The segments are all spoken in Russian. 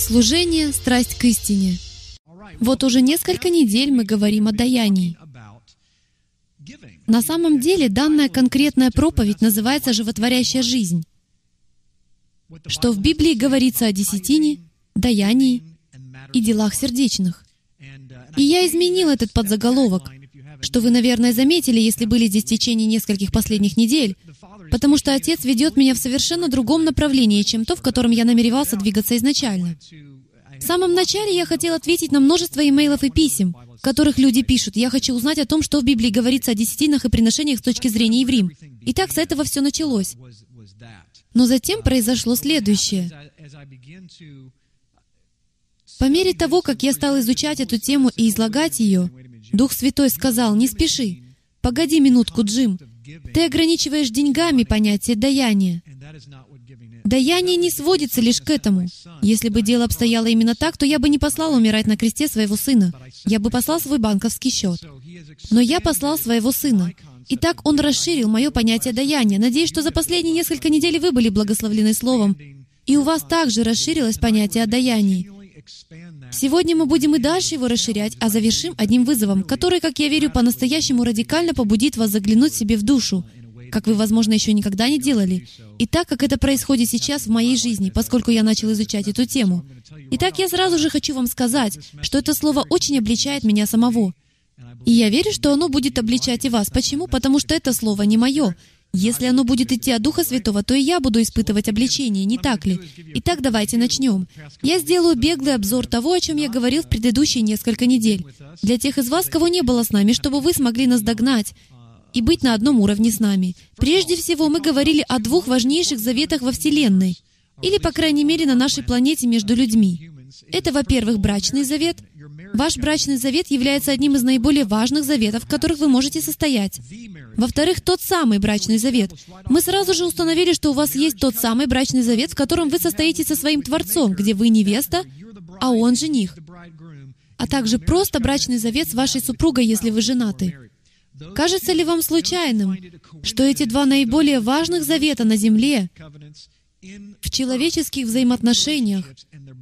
Служение — страсть к истине. Вот уже несколько недель мы говорим о даянии. На самом деле, данная конкретная проповедь называется «Животворящая жизнь», что в Библии говорится о десятине, даянии и делах сердечных. И я изменил этот подзаголовок, что вы, наверное, заметили, если были здесь в течение нескольких последних недель, потому что Отец ведет меня в совершенно другом направлении, чем то, в котором я намеревался двигаться изначально. В самом начале я хотел ответить на множество имейлов и писем, в которых люди пишут, «Я хочу узнать о том, что в Библии говорится о десятинах и приношениях с точки зрения еврим». И так с этого все началось. Но затем произошло следующее. По мере того, как я стал изучать эту тему и излагать ее, Дух Святой сказал, «Не спеши. Погоди минутку, Джим. Ты ограничиваешь деньгами понятие даяния. Даяние не сводится лишь к этому. Если бы дело обстояло именно так, то я бы не послал умирать на кресте своего сына. Я бы послал свой банковский счет. Но я послал своего сына. И так он расширил мое понятие даяния. Надеюсь, что за последние несколько недель вы были благословлены Словом, и у вас также расширилось понятие о даянии. Сегодня мы будем и дальше его расширять, а завершим одним вызовом, который, как я верю, по-настоящему радикально побудит вас заглянуть себе в душу, как вы, возможно, еще никогда не делали. И так, как это происходит сейчас в моей жизни, поскольку я начал изучать эту тему. Итак, я сразу же хочу вам сказать, что это слово очень обличает меня самого. И я верю, что оно будет обличать и вас. Почему? Потому что это слово не мое. Если оно будет идти от Духа Святого, то и я буду испытывать обличение, не так ли? Итак, давайте начнем. Я сделаю беглый обзор того, о чем я говорил в предыдущие несколько недель. Для тех из вас, кого не было с нами, чтобы вы смогли нас догнать и быть на одном уровне с нами. Прежде всего, мы говорили о двух важнейших заветах во Вселенной, или, по крайней мере, на нашей планете между людьми. Это, во-первых, брачный завет, Ваш брачный завет является одним из наиболее важных заветов, в которых вы можете состоять. Во-вторых, тот самый брачный завет. Мы сразу же установили, что у вас есть тот самый брачный завет, в котором вы состоите со своим Творцом, где вы невеста, а он жених. А также просто брачный завет с вашей супругой, если вы женаты. Кажется ли вам случайным, что эти два наиболее важных завета на земле в человеческих взаимоотношениях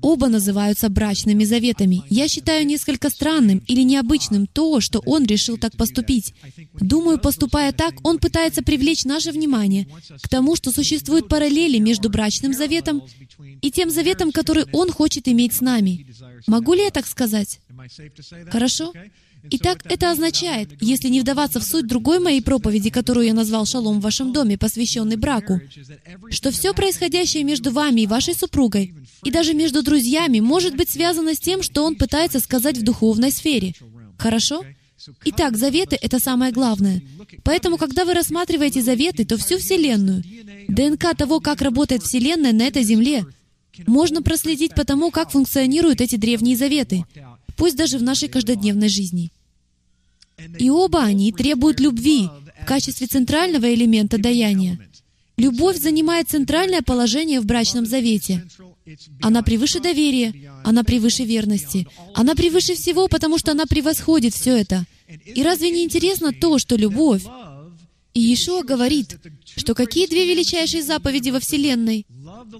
оба называются брачными заветами. Я считаю несколько странным или необычным то, что он решил так поступить. Думаю, поступая так, он пытается привлечь наше внимание к тому, что существуют параллели между брачным заветом и тем заветом, который он хочет иметь с нами. Могу ли я так сказать? Хорошо? Итак, это означает, если не вдаваться в суть другой моей проповеди, которую я назвал «Шалом в вашем доме», посвященный браку, что все происходящее между вами и вашей супругой, и даже между друзьями, может быть связано с тем, что он пытается сказать в духовной сфере. Хорошо? Итак, заветы — это самое главное. Поэтому, когда вы рассматриваете заветы, то всю Вселенную, ДНК того, как работает Вселенная на этой Земле, можно проследить по тому, как функционируют эти древние заветы, пусть даже в нашей каждодневной жизни. И оба они требуют любви в качестве центрального элемента даяния. Любовь занимает центральное положение в брачном завете. Она превыше доверия, она превыше верности, она превыше всего, потому что она превосходит все это. И разве не интересно то, что любовь? И Иешуа говорит, что какие две величайшие заповеди во Вселенной?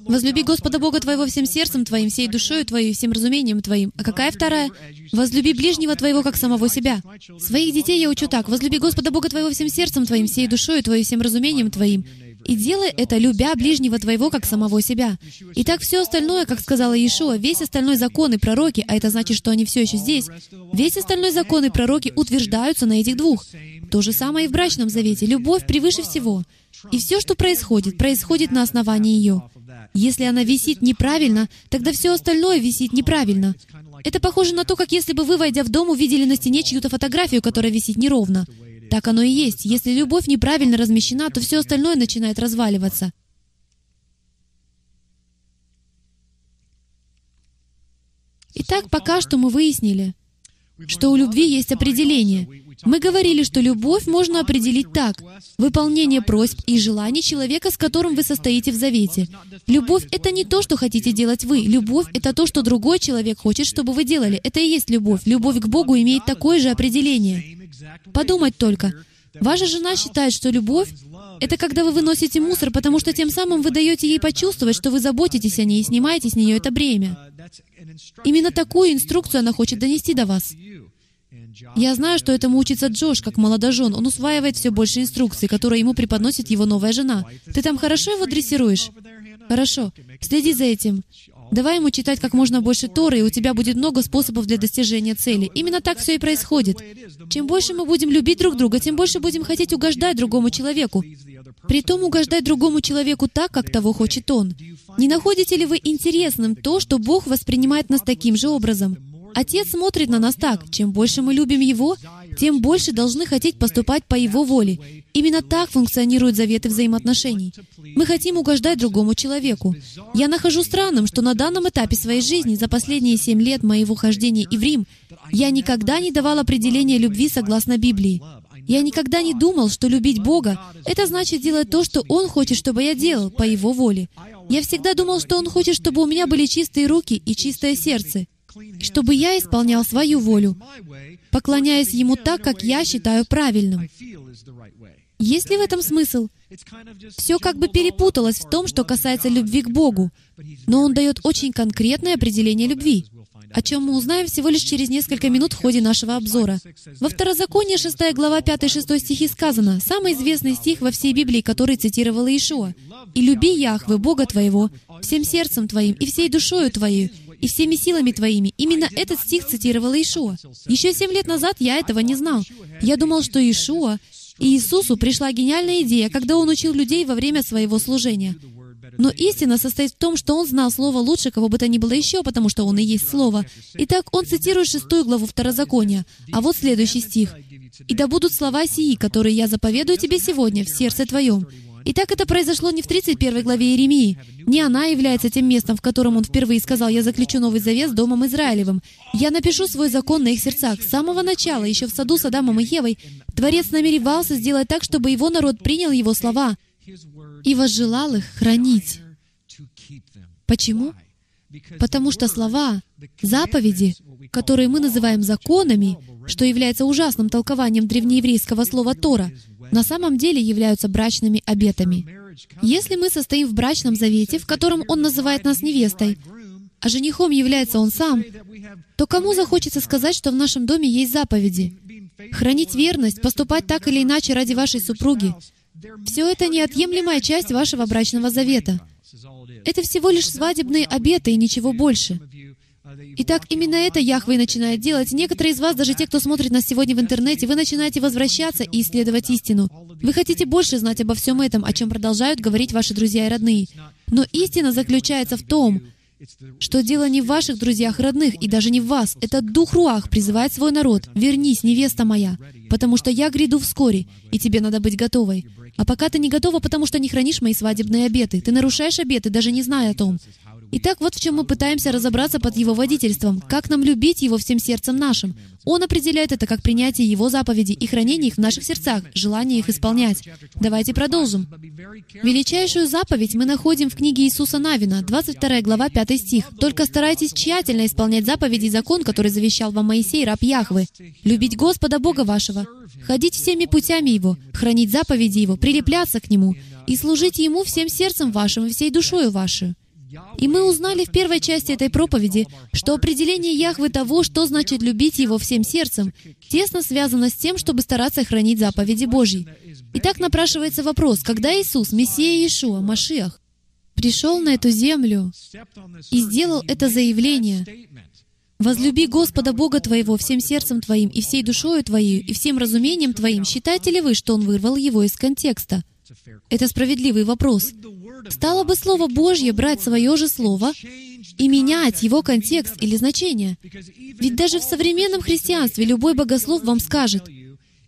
Возлюби Господа Бога твоего всем сердцем твоим, всей душою твоей, всем разумением твоим. А какая вторая? Возлюби ближнего твоего, как самого себя. Своих детей я учу так. Возлюби Господа Бога твоего всем сердцем твоим, всей душою твоей, всем разумением твоим. И делай это, любя ближнего твоего, как самого себя. И так все остальное, как сказала Иешуа, весь остальной закон и пророки, а это значит, что они все еще здесь, весь остальной закон и пророки утверждаются на этих двух. То же самое и в брачном завете. Любовь превыше всего. И все, что происходит, происходит на основании ее. Если она висит неправильно, тогда все остальное висит неправильно. Это похоже на то, как если бы вы, войдя в дом, увидели на стене чью-то фотографию, которая висит неровно. Так оно и есть. Если любовь неправильно размещена, то все остальное начинает разваливаться. Итак, пока что мы выяснили, что у любви есть определение. Мы говорили, что любовь можно определить так. Выполнение просьб и желаний человека, с которым вы состоите в завете. Любовь — это не то, что хотите делать вы. Любовь — это то, что другой человек хочет, чтобы вы делали. Это и есть любовь. Любовь к Богу имеет такое же определение. Подумать только. Ваша жена считает, что любовь — это когда вы выносите мусор, потому что тем самым вы даете ей почувствовать, что вы заботитесь о ней и снимаете с нее это бремя. Именно такую инструкцию она хочет донести до вас. Я знаю, что этому учится Джош, как молодожен. Он усваивает все больше инструкций, которые ему преподносит его новая жена. Ты там хорошо его дрессируешь? Хорошо. Следи за этим. Давай ему читать как можно больше Торы, и у тебя будет много способов для достижения цели. Именно так все и происходит. Чем больше мы будем любить друг друга, тем больше будем хотеть угождать другому человеку. Притом угождать другому человеку так, как того хочет он. Не находите ли вы интересным то, что Бог воспринимает нас таким же образом? Отец смотрит на нас так. Чем больше мы любим Его, тем больше должны хотеть поступать по Его воле. Именно так функционируют заветы взаимоотношений. Мы хотим угождать другому человеку. Я нахожу странным, что на данном этапе своей жизни, за последние семь лет моего хождения и в Рим, я никогда не давал определения любви согласно Библии. Я никогда не думал, что любить Бога — это значит делать то, что Он хочет, чтобы я делал, по Его воле. Я всегда думал, что Он хочет, чтобы у меня были чистые руки и чистое сердце чтобы я исполнял свою волю, поклоняясь Ему так, как я считаю правильным. Есть ли в этом смысл? Все как бы перепуталось в том, что касается любви к Богу, но Он дает очень конкретное определение любви, о чем мы узнаем всего лишь через несколько минут в ходе нашего обзора. Во Второзаконии 6 глава 5-6 стихи сказано, самый известный стих во всей Библии, который цитировал Иешуа. «И люби Яхвы, Бога твоего, всем сердцем твоим и всей душою твоей, и всеми силами Твоими. Именно этот стих цитировал Иешуа. Еще семь лет назад я этого не знал. Я думал, что Иешуа и Иисусу пришла гениальная идея, когда Он учил людей во время своего служения. Но истина состоит в том, что он знал Слово лучше кого бы то ни было еще, потому что он и есть Слово. Итак, он цитирует шестую главу Второзакония. А вот следующий стих. «И да будут слова сии, которые я заповедую тебе сегодня в сердце твоем, Итак, это произошло не в 31 главе Иеремии. Не она является тем местом, в котором он впервые сказал, «Я заключу новый завет с Домом Израилевым. Я напишу свой закон на их сердцах». С самого начала, еще в саду с Адамом и Евой, Творец намеревался сделать так, чтобы его народ принял его слова и возжелал их хранить. Почему? Потому что слова, заповеди, которые мы называем законами, что является ужасным толкованием древнееврейского слова Тора, на самом деле являются брачными обетами. Если мы состоим в брачном завете, в котором Он называет нас невестой, а женихом является Он сам, то кому захочется сказать, что в нашем доме есть заповеди? Хранить верность, поступать так или иначе ради вашей супруги. Все это неотъемлемая часть вашего брачного завета. Это всего лишь свадебные обеты и ничего больше. Итак, именно это Яхве начинает делать. Некоторые из вас, даже те, кто смотрит нас сегодня в интернете, вы начинаете возвращаться и исследовать истину. Вы хотите больше знать обо всем этом, о чем продолжают говорить ваши друзья и родные. Но истина заключается в том, что дело не в ваших друзьях и родных, и даже не в вас. Это Дух Руах призывает свой народ. «Вернись, невеста моя, потому что я гряду вскоре, и тебе надо быть готовой. А пока ты не готова, потому что не хранишь мои свадебные обеты. Ты нарушаешь обеты, даже не зная о том. Итак, вот в чем мы пытаемся разобраться под Его водительством. Как нам любить Его всем сердцем нашим? Он определяет это как принятие Его заповедей и хранение их в наших сердцах, желание их исполнять. Давайте продолжим. Величайшую заповедь мы находим в книге Иисуса Навина, 22 глава, 5 стих. «Только старайтесь тщательно исполнять заповеди и закон, который завещал вам Моисей, раб Яхвы. Любить Господа Бога вашего, ходить всеми путями Его, хранить заповеди Его, прилепляться к Нему и служить Ему всем сердцем вашим и всей душою вашей». И мы узнали в первой части этой проповеди, что определение Яхвы того, что значит любить Его всем сердцем, тесно связано с тем, чтобы стараться хранить заповеди Божьи. Итак, напрашивается вопрос, когда Иисус, Мессия Иешуа, Машиах, пришел на эту землю и сделал это заявление, «Возлюби Господа Бога твоего всем сердцем твоим и всей душою твоей и всем разумением твоим, считаете ли вы, что Он вырвал его из контекста?» Это справедливый вопрос. Стало бы Слово Божье брать свое же Слово и менять его контекст или значение. Ведь даже в современном христианстве любой богослов вам скажет,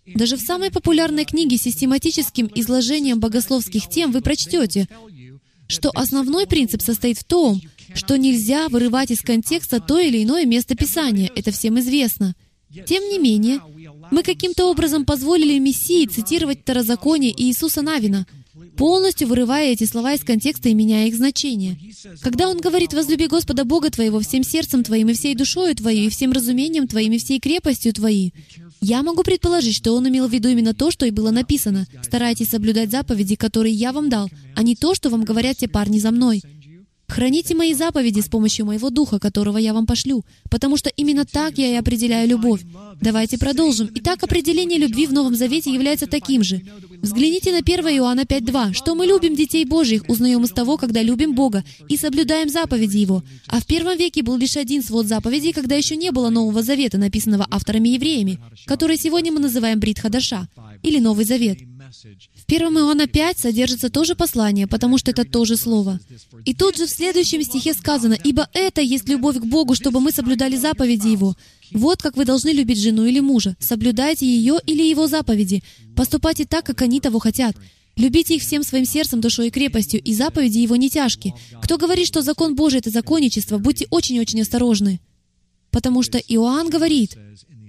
даже в самой популярной книге с систематическим изложением богословских тем вы прочтете, что основной принцип состоит в том, что нельзя вырывать из контекста то или иное место Писания. Это всем известно. Тем не менее, мы каким-то образом позволили Мессии цитировать Второзаконие Иисуса Навина — полностью вырывая эти слова из контекста и меняя их значение. Когда он говорит «возлюби Господа Бога твоего всем сердцем твоим и всей душою твоей, и всем разумением твоим и всей крепостью твоей», Я могу предположить, что он имел в виду именно то, что и было написано. Старайтесь соблюдать заповеди, которые я вам дал, а не то, что вам говорят те парни за мной. Храните мои заповеди с помощью моего духа, которого я вам пошлю, потому что именно так я и определяю любовь. Давайте продолжим. Итак, определение любви в Новом Завете является таким же. Взгляните на 1 Иоанна 5.2. Что мы любим детей Божьих, узнаем из того, когда любим Бога и соблюдаем заповеди Его. А в первом веке был лишь один свод заповедей, когда еще не было Нового Завета, написанного авторами-евреями, который сегодня мы называем Брит Хадаша, или Новый Завет. В 1 Иоанна 5 содержится тоже послание, потому что это тоже слово. И тут же в следующем стихе сказано, «Ибо это есть любовь к Богу, чтобы мы соблюдали заповеди Его. Вот как вы должны любить жену или мужа. Соблюдайте ее или его заповеди. Поступайте так, как они того хотят. Любите их всем своим сердцем, душой и крепостью, и заповеди его не тяжки. Кто говорит, что закон Божий — это законничество, будьте очень-очень осторожны. Потому что Иоанн говорит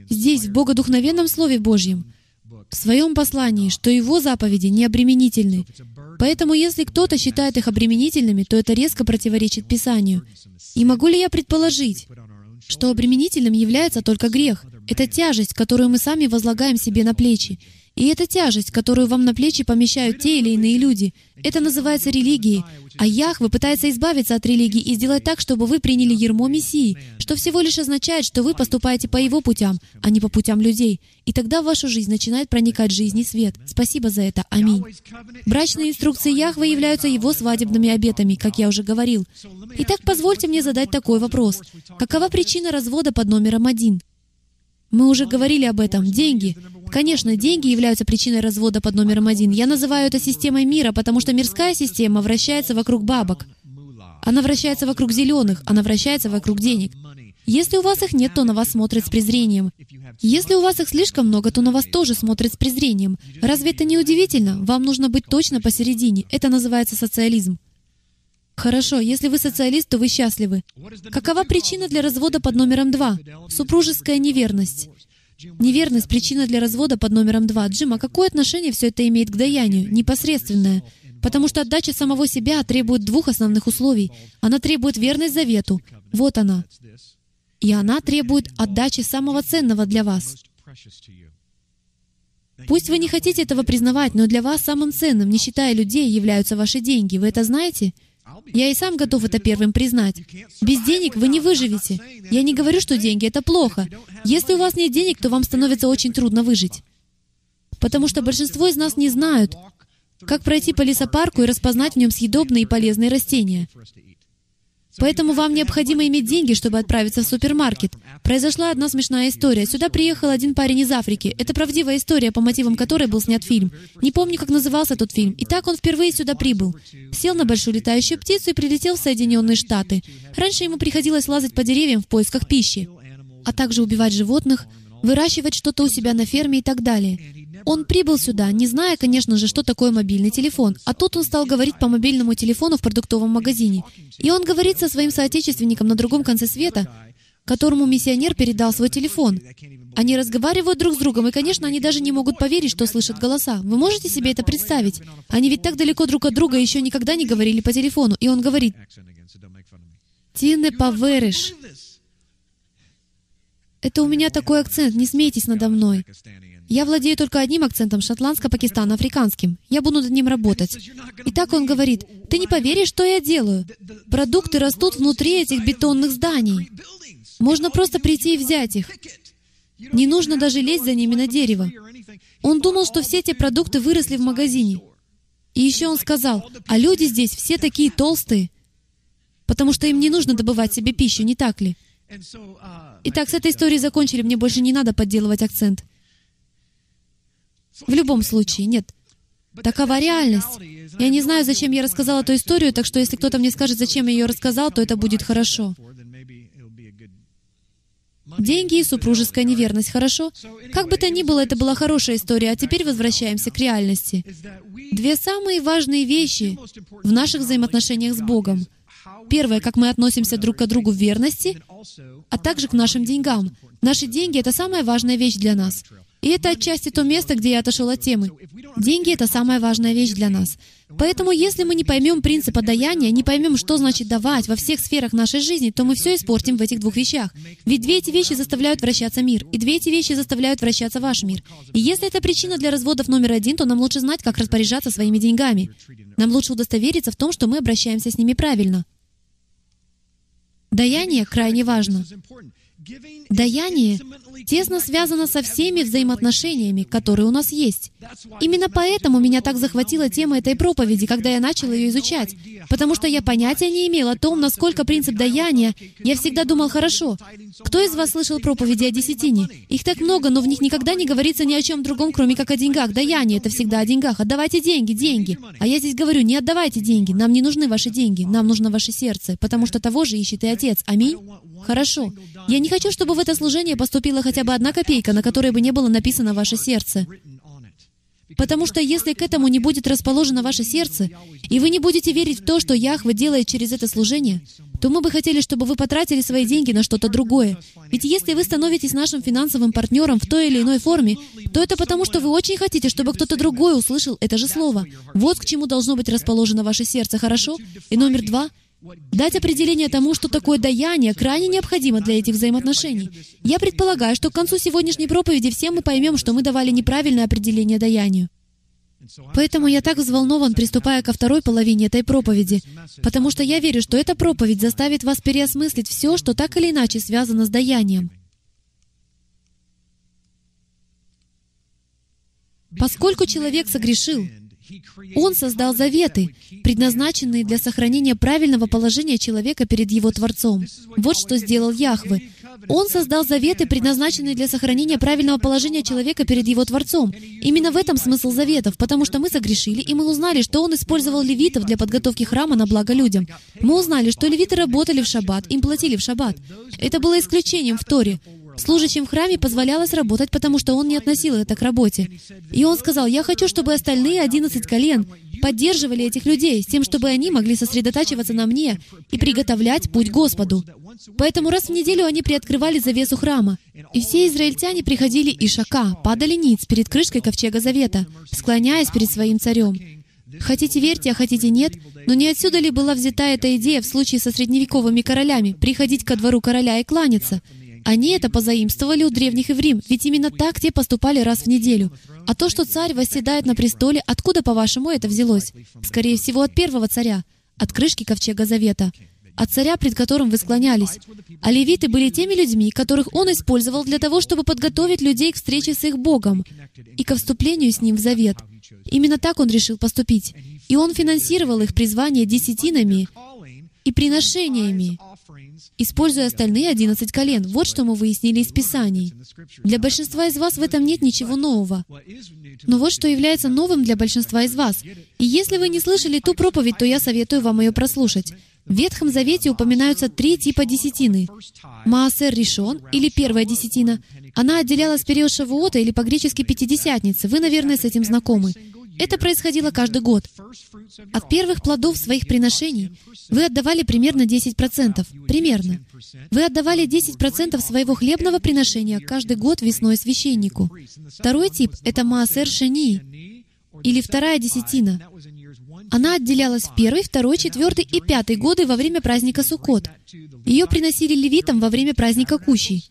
здесь, в Богодухновенном Слове Божьем, в своем послании, что его заповеди не обременительны. Поэтому если кто-то считает их обременительными, то это резко противоречит Писанию. И могу ли я предположить, что обременительным является только грех? Это тяжесть, которую мы сами возлагаем себе на плечи. И эта тяжесть, которую вам на плечи помещают те или иные люди, это называется религией. А Яхве пытается избавиться от религии и сделать так, чтобы вы приняли ермо Мессии, что всего лишь означает, что вы поступаете по Его путям, а не по путям людей. И тогда в вашу жизнь начинает проникать жизнь и свет. Спасибо за это. Аминь. Брачные инструкции Яхве являются Его свадебными обетами, как я уже говорил. Итак, позвольте мне задать такой вопрос. Какова причина развода под номером один? Мы уже говорили об этом. Деньги. Конечно, деньги являются причиной развода под номером один. Я называю это системой мира, потому что мирская система вращается вокруг бабок. Она вращается вокруг зеленых, она вращается вокруг денег. Если у вас их нет, то на вас смотрят с презрением. Если у вас их слишком много, то на вас тоже смотрят с презрением. Разве это не удивительно? Вам нужно быть точно посередине. Это называется социализм. Хорошо, если вы социалист, то вы счастливы. Какова причина для развода под номером два? Супружеская неверность. Неверность — причина для развода под номером два. Джим, а какое отношение все это имеет к даянию? Непосредственное. Потому что отдача самого себя требует двух основных условий. Она требует верность завету. Вот она. И она требует отдачи самого ценного для вас. Пусть вы не хотите этого признавать, но для вас самым ценным, не считая людей, являются ваши деньги. Вы это знаете? Я и сам готов это первым признать. Без денег вы не выживете. Я не говорю, что деньги — это плохо. Если у вас нет денег, то вам становится очень трудно выжить. Потому что большинство из нас не знают, как пройти по лесопарку и распознать в нем съедобные и полезные растения. Поэтому вам необходимо иметь деньги, чтобы отправиться в супермаркет. Произошла одна смешная история. Сюда приехал один парень из Африки. Это правдивая история, по мотивам которой был снят фильм. Не помню, как назывался тот фильм. И так он впервые сюда прибыл. Сел на большую летающую птицу и прилетел в Соединенные Штаты. Раньше ему приходилось лазать по деревьям в поисках пищи, а также убивать животных, выращивать что-то у себя на ферме и так далее. Он прибыл сюда, не зная, конечно же, что такое мобильный телефон, а тут он стал говорить по мобильному телефону в продуктовом магазине. И он говорит со своим соотечественником на другом конце света, которому миссионер передал свой телефон. Они разговаривают друг с другом, и, конечно, они даже не могут поверить, что слышат голоса. Вы можете себе это представить? Они ведь так далеко друг от друга еще никогда не говорили по телефону. И он говорит, «Ти не поверишь». Это у меня такой акцент, не смейтесь надо мной. Я владею только одним акцентом, шотландско-пакистано-африканским. Я буду над ним работать. И так он говорит, ты не поверишь, что я делаю. Продукты растут внутри этих бетонных зданий. Можно просто прийти и взять их. Не нужно даже лезть за ними на дерево. Он думал, что все эти продукты выросли в магазине. И еще он сказал, а люди здесь все такие толстые, потому что им не нужно добывать себе пищу, не так ли? Итак, с этой историей закончили, мне больше не надо подделывать акцент. В любом случае, нет. Такова реальность. Я не знаю, зачем я рассказал эту историю, так что если кто-то мне скажет, зачем я ее рассказал, то это будет хорошо. Деньги и супружеская неверность, хорошо? Как бы то ни было, это была хорошая история, а теперь возвращаемся к реальности. Две самые важные вещи в наших взаимоотношениях с Богом. Первое, как мы относимся друг к другу в верности, а также к нашим деньгам. Наши деньги — это самая важная вещь для нас. И это отчасти то место, где я отошел от темы. Деньги — это самая важная вещь для нас. Поэтому, если мы не поймем принципа даяния, не поймем, что значит давать во всех сферах нашей жизни, то мы все испортим в этих двух вещах. Ведь две эти вещи заставляют вращаться мир, и две эти вещи заставляют вращаться ваш мир. И если это причина для разводов номер один, то нам лучше знать, как распоряжаться своими деньгами. Нам лучше удостовериться в том, что мы обращаемся с ними правильно. Даяние крайне важно. Даяние тесно связано со всеми взаимоотношениями, которые у нас есть. Именно поэтому меня так захватила тема этой проповеди, когда я начал ее изучать. Потому что я понятия не имел о том, насколько принцип даяния... Я всегда думал, хорошо, кто из вас слышал проповеди о десятине? Их так много, но в них никогда не говорится ни о чем другом, кроме как о деньгах. Даяние — это всегда о деньгах. Отдавайте деньги, деньги. А я здесь говорю, не отдавайте деньги. Нам не нужны ваши деньги. Нам нужно ваше сердце, потому что того же ищет и Отец. Аминь? Хорошо. Я не хочу, чтобы в это служение поступила хотя бы одна копейка, на которой бы не было написано «Ваше сердце». Потому что если к этому не будет расположено ваше сердце, и вы не будете верить в то, что Яхве делает через это служение, то мы бы хотели, чтобы вы потратили свои деньги на что-то другое. Ведь если вы становитесь нашим финансовым партнером в той или иной форме, то это потому, что вы очень хотите, чтобы кто-то другой услышал это же слово. Вот к чему должно быть расположено ваше сердце, хорошо? И номер два — Дать определение тому, что такое даяние, крайне необходимо для этих взаимоотношений. Я предполагаю, что к концу сегодняшней проповеди все мы поймем, что мы давали неправильное определение даянию. Поэтому я так взволнован, приступая ко второй половине этой проповеди, потому что я верю, что эта проповедь заставит вас переосмыслить все, что так или иначе связано с даянием. Поскольку человек согрешил, он создал заветы, предназначенные для сохранения правильного положения человека перед его Творцом. Вот что сделал Яхве. Он создал заветы, предназначенные для сохранения правильного положения человека перед его Творцом. Именно в этом смысл заветов, потому что мы согрешили, и мы узнали, что он использовал левитов для подготовки храма на благо людям. Мы узнали, что левиты работали в шаббат, им платили в шаббат. Это было исключением в Торе. Служащим в храме позволялось работать, потому что он не относил это к работе. И он сказал, «Я хочу, чтобы остальные одиннадцать колен поддерживали этих людей, с тем, чтобы они могли сосредотачиваться на мне и приготовлять путь Господу». Поэтому раз в неделю они приоткрывали завесу храма. И все израильтяне приходили из шака, падали ниц перед крышкой ковчега завета, склоняясь перед своим царем. Хотите верьте, а хотите нет, но не отсюда ли была взята эта идея в случае со средневековыми королями, приходить ко двору короля и кланяться? Они это позаимствовали у древних еврим, ведь именно так те поступали раз в неделю. А то, что царь восседает на престоле, откуда, по-вашему, это взялось? Скорее всего, от первого царя, от крышки ковчега Завета, от царя, пред которым вы склонялись. А левиты были теми людьми, которых он использовал для того, чтобы подготовить людей к встрече с их Богом и ко вступлению с ним в завет. Именно так он решил поступить. И он финансировал их призвание десятинами и приношениями, используя остальные 11 колен. Вот что мы выяснили из Писаний. Для большинства из вас в этом нет ничего нового. Но вот что является новым для большинства из вас. И если вы не слышали ту проповедь, то я советую вам ее прослушать. В Ветхом Завете упоминаются три типа десятины. Маасер Ришон, или первая десятина. Она отделялась в период Шавуота, или по-гречески Пятидесятницы. Вы, наверное, с этим знакомы. Это происходило каждый год. От первых плодов своих приношений вы отдавали примерно 10%. Примерно. Вы отдавали 10% своего хлебного приношения каждый год весной священнику. Второй тип — это Маасер Шени, или вторая десятина. Она отделялась в первый, второй, четвертый и пятый годы во время праздника Суккот. Ее приносили левитам во время праздника Кущи.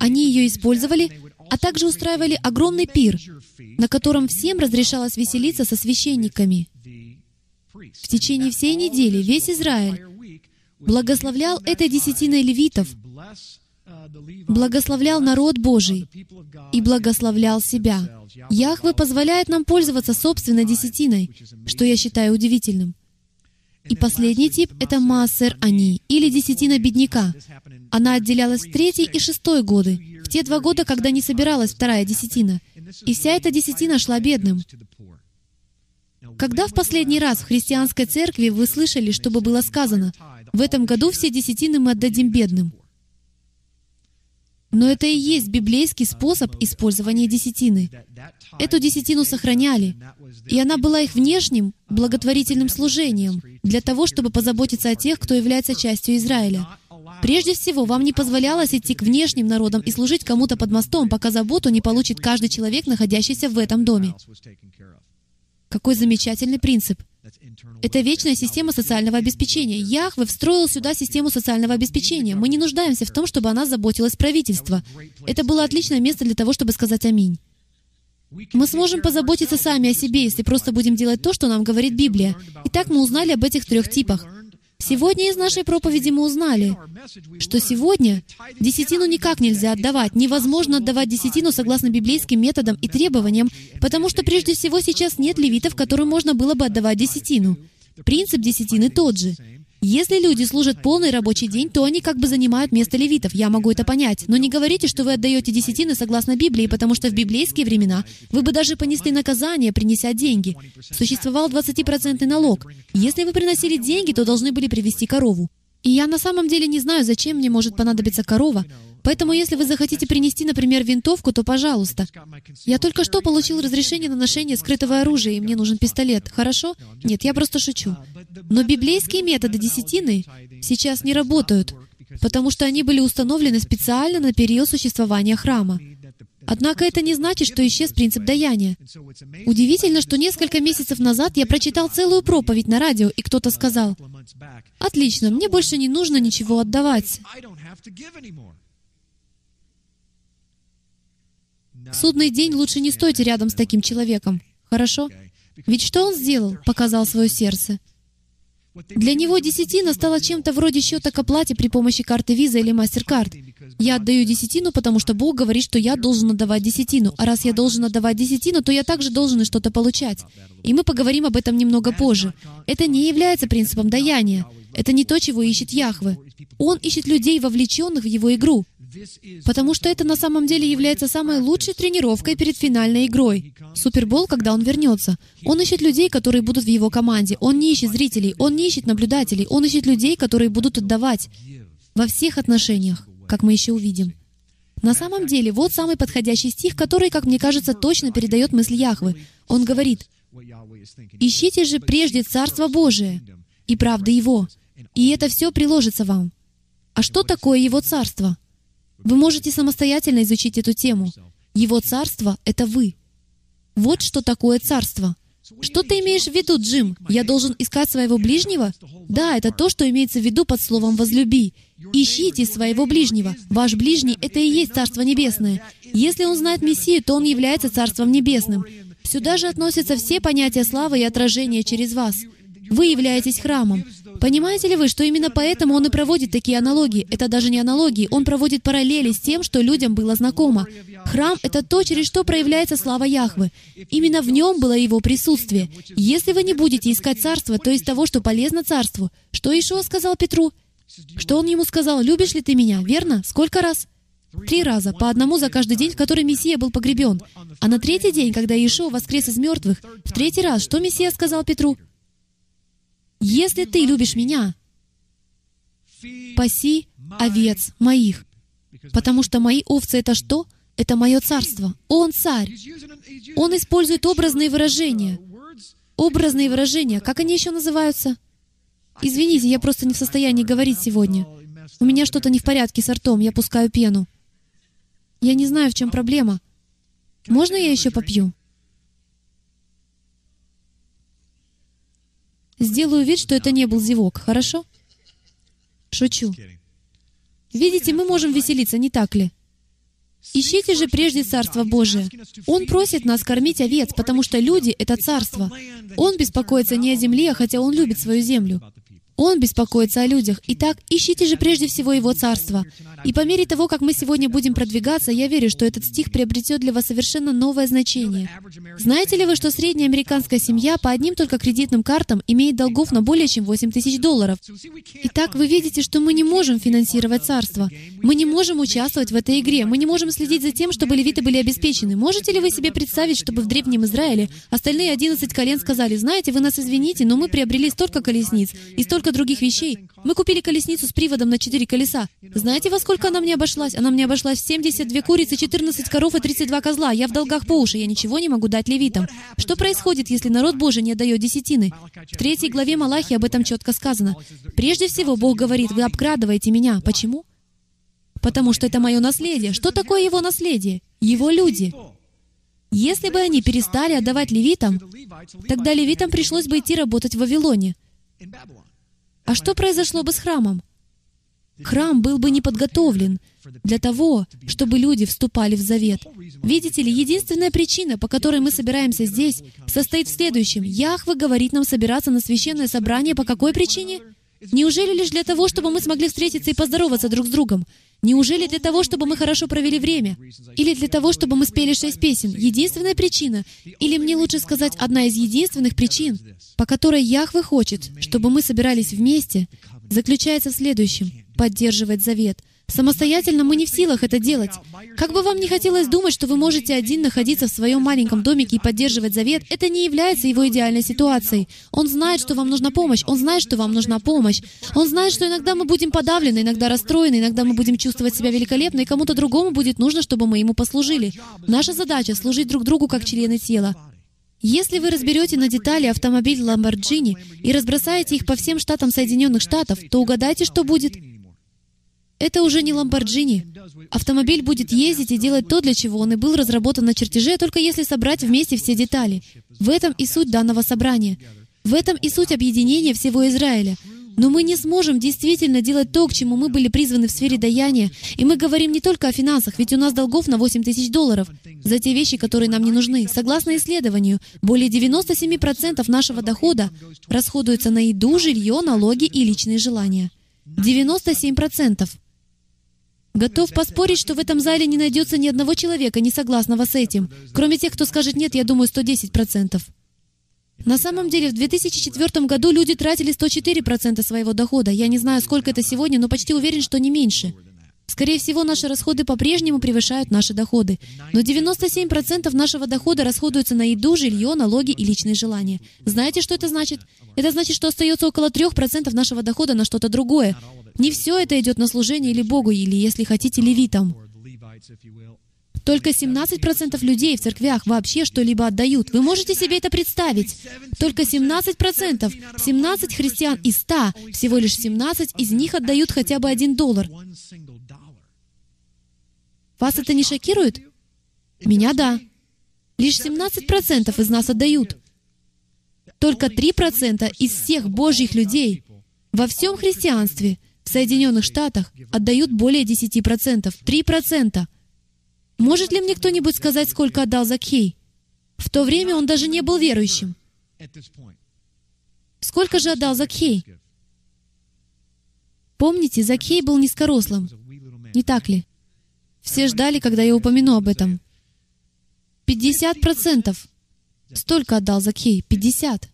Они ее использовали, а также устраивали огромный пир, на котором всем разрешалось веселиться со священниками. В течение всей недели весь Израиль благословлял этой десятиной левитов, благословлял народ Божий и благословлял себя. Яхве позволяет нам пользоваться собственной десятиной, что я считаю удивительным. И последний тип — это массер они, или десятина бедняка. Она отделялась в третий и шестой годы, в те два года, когда не собиралась вторая десятина. И вся эта десятина шла бедным. Когда в последний раз в христианской церкви вы слышали, чтобы было сказано, «В этом году все десятины мы отдадим бедным»? Но это и есть библейский способ использования десятины. Эту десятину сохраняли, и она была их внешним благотворительным служением для того, чтобы позаботиться о тех, кто является частью Израиля. Прежде всего, вам не позволялось идти к внешним народам и служить кому-то под мостом, пока заботу не получит каждый человек, находящийся в этом доме. Какой замечательный принцип. Это вечная система социального обеспечения. Яхве встроил сюда систему социального обеспечения. Мы не нуждаемся в том, чтобы она заботилась правительство. Это было отличное место для того, чтобы сказать «Аминь». Мы сможем позаботиться сами о себе, если просто будем делать то, что нам говорит Библия. Итак, мы узнали об этих трех типах. Сегодня из нашей проповеди мы узнали, что сегодня десятину никак нельзя отдавать. Невозможно отдавать десятину согласно библейским методам и требованиям, потому что прежде всего сейчас нет левитов, которым можно было бы отдавать десятину. Принцип десятины тот же. Если люди служат полный рабочий день, то они как бы занимают место левитов. Я могу это понять. Но не говорите, что вы отдаете десятины согласно Библии, потому что в библейские времена вы бы даже понесли наказание, принеся деньги. Существовал 20% налог. Если вы приносили деньги, то должны были привести корову. И я на самом деле не знаю, зачем мне может понадобиться корова, Поэтому, если вы захотите принести, например, винтовку, то пожалуйста. Я только что получил разрешение на ношение скрытого оружия, и мне нужен пистолет. Хорошо? Нет, я просто шучу. Но библейские методы десятины сейчас не работают, потому что они были установлены специально на период существования храма. Однако это не значит, что исчез принцип даяния. Удивительно, что несколько месяцев назад я прочитал целую проповедь на радио, и кто-то сказал, «Отлично, мне больше не нужно ничего отдавать». Судный день лучше не стойте рядом с таким человеком. Хорошо? Ведь что он сделал? Показал свое сердце. Для него десятина стала чем-то вроде счета к оплате при помощи карты Visa или MasterCard. Я отдаю десятину, потому что Бог говорит, что я должен отдавать десятину. А раз я должен отдавать десятину, то я также должен и что-то получать. И мы поговорим об этом немного позже. Это не является принципом даяния. Это не то, чего ищет Яхве. Он ищет людей, вовлеченных в его игру. Потому что это на самом деле является самой лучшей тренировкой перед финальной игрой. Супербол, когда он вернется. Он ищет людей, которые будут в его команде. Он не ищет зрителей, он не ищет наблюдателей, он ищет людей, которые будут отдавать. Во всех отношениях, как мы еще увидим. На самом деле, вот самый подходящий стих, который, как мне кажется, точно передает мысль Яхвы. Он говорит, «Ищите же прежде Царство Божие и правды Его, и это все приложится вам». А что такое Его Царство? Вы можете самостоятельно изучить эту тему. Его царство — это вы. Вот что такое царство. Что ты имеешь в виду, Джим? Я должен искать своего ближнего? Да, это то, что имеется в виду под словом «возлюби». Ищите своего ближнего. Ваш ближний — это и есть Царство Небесное. Если он знает Мессию, то он является Царством Небесным. Сюда же относятся все понятия славы и отражения через вас. Вы являетесь храмом. Понимаете ли вы, что именно поэтому он и проводит такие аналогии? Это даже не аналогии, он проводит параллели с тем, что людям было знакомо. Храм — это то, через что проявляется слава Яхвы. Именно в нем было его присутствие. Если вы не будете искать царство, то из того, что полезно царству, что Ишуа сказал Петру? Что он ему сказал? «Любишь ли ты меня?» Верно? Сколько раз? Три раза, по одному за каждый день, в который Мессия был погребен. А на третий день, когда Иешуа воскрес из мертвых, в третий раз, что Мессия сказал Петру? Если ты любишь меня, паси овец моих, потому что мои овцы — это что? Это мое царство. Он царь. Он использует образные выражения. Образные выражения. Как они еще называются? Извините, я просто не в состоянии говорить сегодня. У меня что-то не в порядке с ртом, я пускаю пену. Я не знаю, в чем проблема. Можно я еще попью? Сделаю вид, что это не был зевок, хорошо? Шучу. Видите, мы можем веселиться, не так ли? Ищите же прежде Царство Божие. Он просит нас кормить овец, потому что люди — это Царство. Он беспокоится не о земле, хотя Он любит свою землю. Он беспокоится о людях. Итак, ищите же прежде всего Его Царство. И по мере того, как мы сегодня будем продвигаться, я верю, что этот стих приобретет для вас совершенно новое значение. Знаете ли вы, что средняя американская семья по одним только кредитным картам имеет долгов на более чем 8 тысяч долларов? Итак, вы видите, что мы не можем финансировать Царство. Мы не можем участвовать в этой игре. Мы не можем следить за тем, чтобы левиты были обеспечены. Можете ли вы себе представить, чтобы в Древнем Израиле остальные 11 колен сказали, «Знаете, вы нас извините, но мы приобрели столько колесниц и столько столько других вещей. Мы купили колесницу с приводом на четыре колеса. Знаете, во сколько она мне обошлась? Она мне обошлась в 72 курицы, 14 коров и 32 козла. Я в долгах по уши, я ничего не могу дать левитам. Что происходит, если народ Божий не отдает десятины? В третьей главе Малахи об этом четко сказано. Прежде всего, Бог говорит, вы обкрадываете меня. Почему? Потому что это мое наследие. Что такое его наследие? Его люди. Если бы они перестали отдавать левитам, тогда левитам пришлось бы идти работать в Вавилоне. А что произошло бы с храмом? Храм был бы не подготовлен для того, чтобы люди вступали в завет. Видите ли, единственная причина, по которой мы собираемся здесь, состоит в следующем. Яхве говорит нам собираться на священное собрание по какой причине? Неужели лишь для того, чтобы мы смогли встретиться и поздороваться друг с другом? Неужели для того, чтобы мы хорошо провели время? Или для того, чтобы мы спели шесть песен? Единственная причина? Или мне лучше сказать, одна из единственных причин, по которой Яхве хочет, чтобы мы собирались вместе, заключается в следующем — поддерживать завет — Самостоятельно мы не в силах это делать. Как бы вам не хотелось думать, что вы можете один находиться в своем маленьком домике и поддерживать завет, это не является его идеальной ситуацией. Он знает, что вам нужна помощь. Он знает, что вам нужна помощь. Он знает, что иногда мы будем подавлены, иногда расстроены, иногда мы будем чувствовать себя великолепно, и кому-то другому будет нужно, чтобы мы ему послужили. Наша задача — служить друг другу как члены тела. Если вы разберете на детали автомобиль Lamborghini и разбросаете их по всем штатам Соединенных Штатов, то угадайте, что будет. Это уже не Ламборджини. Автомобиль будет ездить и делать то, для чего он и был разработан на чертеже, только если собрать вместе все детали. В этом и суть данного собрания. В этом и суть объединения всего Израиля. Но мы не сможем действительно делать то, к чему мы были призваны в сфере даяния. И мы говорим не только о финансах, ведь у нас долгов на 8 тысяч долларов за те вещи, которые нам не нужны. Согласно исследованию, более 97% нашего дохода расходуется на еду, жилье, налоги и личные желания. 97%. Готов поспорить, что в этом зале не найдется ни одного человека, не согласного с этим. Кроме тех, кто скажет «нет», я думаю, 110%. На самом деле, в 2004 году люди тратили 104% своего дохода. Я не знаю, сколько это сегодня, но почти уверен, что не меньше. Скорее всего, наши расходы по-прежнему превышают наши доходы. Но 97% нашего дохода расходуются на еду, жилье, налоги и личные желания. Знаете, что это значит? Это значит, что остается около 3% нашего дохода на что-то другое. Не все это идет на служение или Богу, или, если хотите, левитам. Только 17% людей в церквях вообще что-либо отдают. Вы можете себе это представить? Только 17%. 17 христиан из 100, всего лишь 17 из них отдают хотя бы один доллар. Вас это не шокирует? Меня — да. Лишь 17% из нас отдают. Только 3% из всех Божьих людей во всем христианстве в Соединенных Штатах отдают более 10%. 3%. Может ли мне кто-нибудь сказать, сколько отдал Закхей? В то время он даже не был верующим. Сколько же отдал Закхей? Помните, Закхей был низкорослым. Не так ли? Все ждали, когда я упомяну об этом. 50%. Столько отдал Закхей. 50.